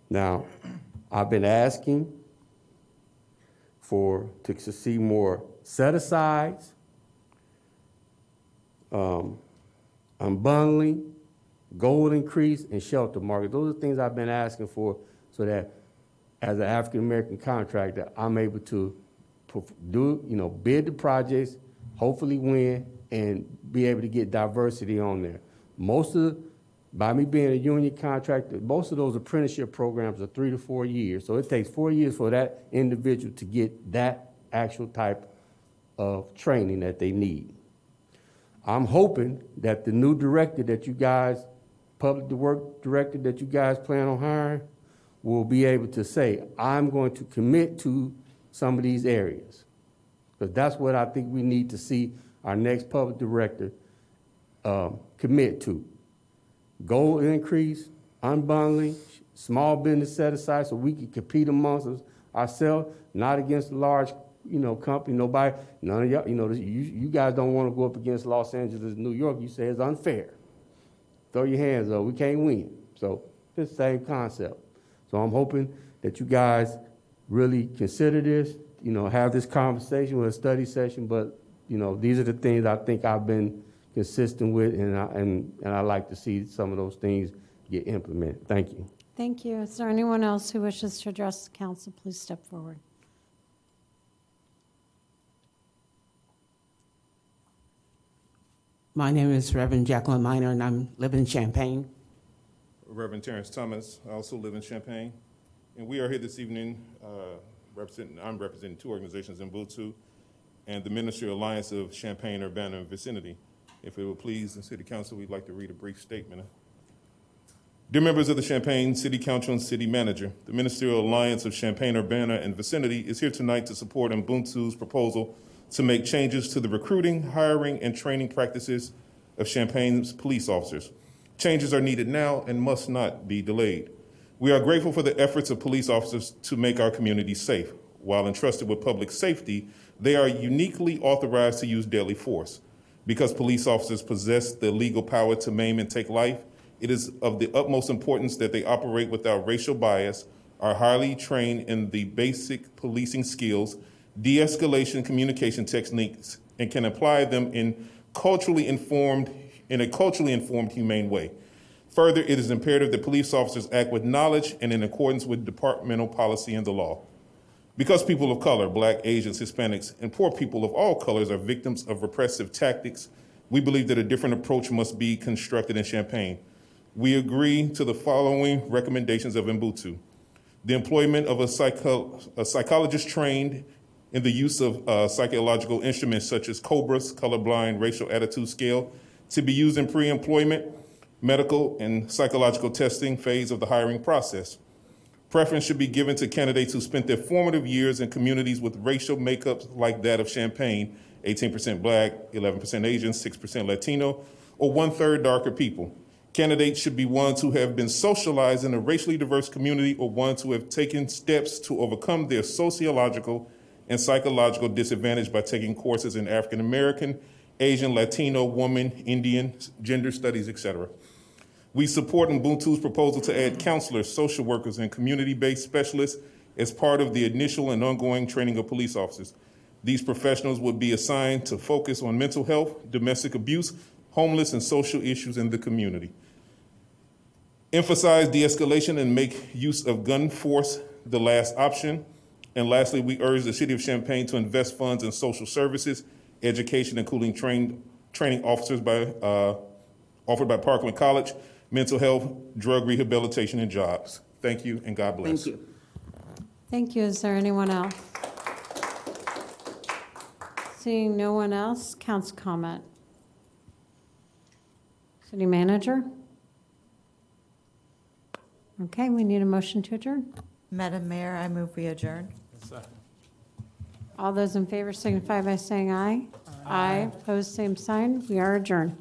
Now, I've been asking for to see more set asides, um, unbundling, goal increase, and shelter market. Those are things I've been asking for so that as an African American contractor, I'm able to do, you know, bid the projects, hopefully win, and be able to get diversity on there. Most of, by me being a union contractor, most of those apprenticeship programs are three to four years. So it takes four years for that individual to get that actual type of training that they need. I'm hoping that the new director that you guys, public work director that you guys plan on hiring, will be able to say, I'm going to commit to some of these areas. Because that's what I think we need to see our next public director um, commit to. Goal increase, unbundling, small business set aside so we can compete amongst us, ourselves, not against large you know, company. Nobody, none of y'all, you know, you, you guys don't want to go up against Los Angeles, New York. You say it's unfair. Throw your hands up. We can't win. So it's the same concept. So I'm hoping that you guys really consider this, you know, have this conversation with a study session, but, you know, these are the things I think I've been consistent with, and I, and, and I like to see some of those things get implemented. Thank you. Thank you. Is there anyone else who wishes to address the council? Please step forward. My name is Reverend Jacqueline Miner, and I'm living in Champaign. Reverend Terrence Thomas. I also live in Champaign. And we are here this evening uh, representing, I'm representing two organizations in Ubuntu and the Ministry Alliance of Champaign, Urbana, and Vicinity. If it will please the City Council, we'd like to read a brief statement. Dear members of the Champaign City Council and City Manager, the Ministerial Alliance of Champaign, Urbana, and Vicinity is here tonight to support Ubuntu's proposal to make changes to the recruiting, hiring, and training practices of Champaign's police officers. Changes are needed now and must not be delayed. We are grateful for the efforts of police officers to make our community safe. While entrusted with public safety, they are uniquely authorized to use deadly force. Because police officers possess the legal power to maim and take life, it is of the utmost importance that they operate without racial bias, are highly trained in the basic policing skills, de escalation communication techniques, and can apply them in culturally informed in a culturally informed, humane way. Further, it is imperative that police officers act with knowledge and in accordance with departmental policy and the law. Because people of color, black, Asians, Hispanics, and poor people of all colors are victims of repressive tactics, we believe that a different approach must be constructed in Champaign. We agree to the following recommendations of Ubuntu. The employment of a, psycho- a psychologist trained in the use of uh, psychological instruments such as COBRAS, colorblind racial attitude scale, to be used in pre employment, medical, and psychological testing phase of the hiring process. Preference should be given to candidates who spent their formative years in communities with racial makeups like that of Champaign 18% black, 11% Asian, 6% Latino, or one third darker people. Candidates should be ones who have been socialized in a racially diverse community or ones who have taken steps to overcome their sociological and psychological disadvantage by taking courses in African American Asian, Latino, woman, Indian, gender studies, etc. We support Ubuntu's proposal to add counselors, social workers, and community based specialists as part of the initial and ongoing training of police officers. These professionals would be assigned to focus on mental health, domestic abuse, homeless, and social issues in the community. Emphasize de escalation and make use of gun force the last option. And lastly, we urge the City of Champaign to invest funds in social services education, including trained, training officers by, uh, offered by Parkland College, mental health, drug rehabilitation, and jobs. Thank you, and God bless. Thank you. Thank you. Is there anyone else? Seeing no one else, council comment. City manager? Okay, we need a motion to adjourn. Madam Mayor, I move we adjourn. All those in favor signify by saying aye. Aye. Opposed, same sign. We are adjourned.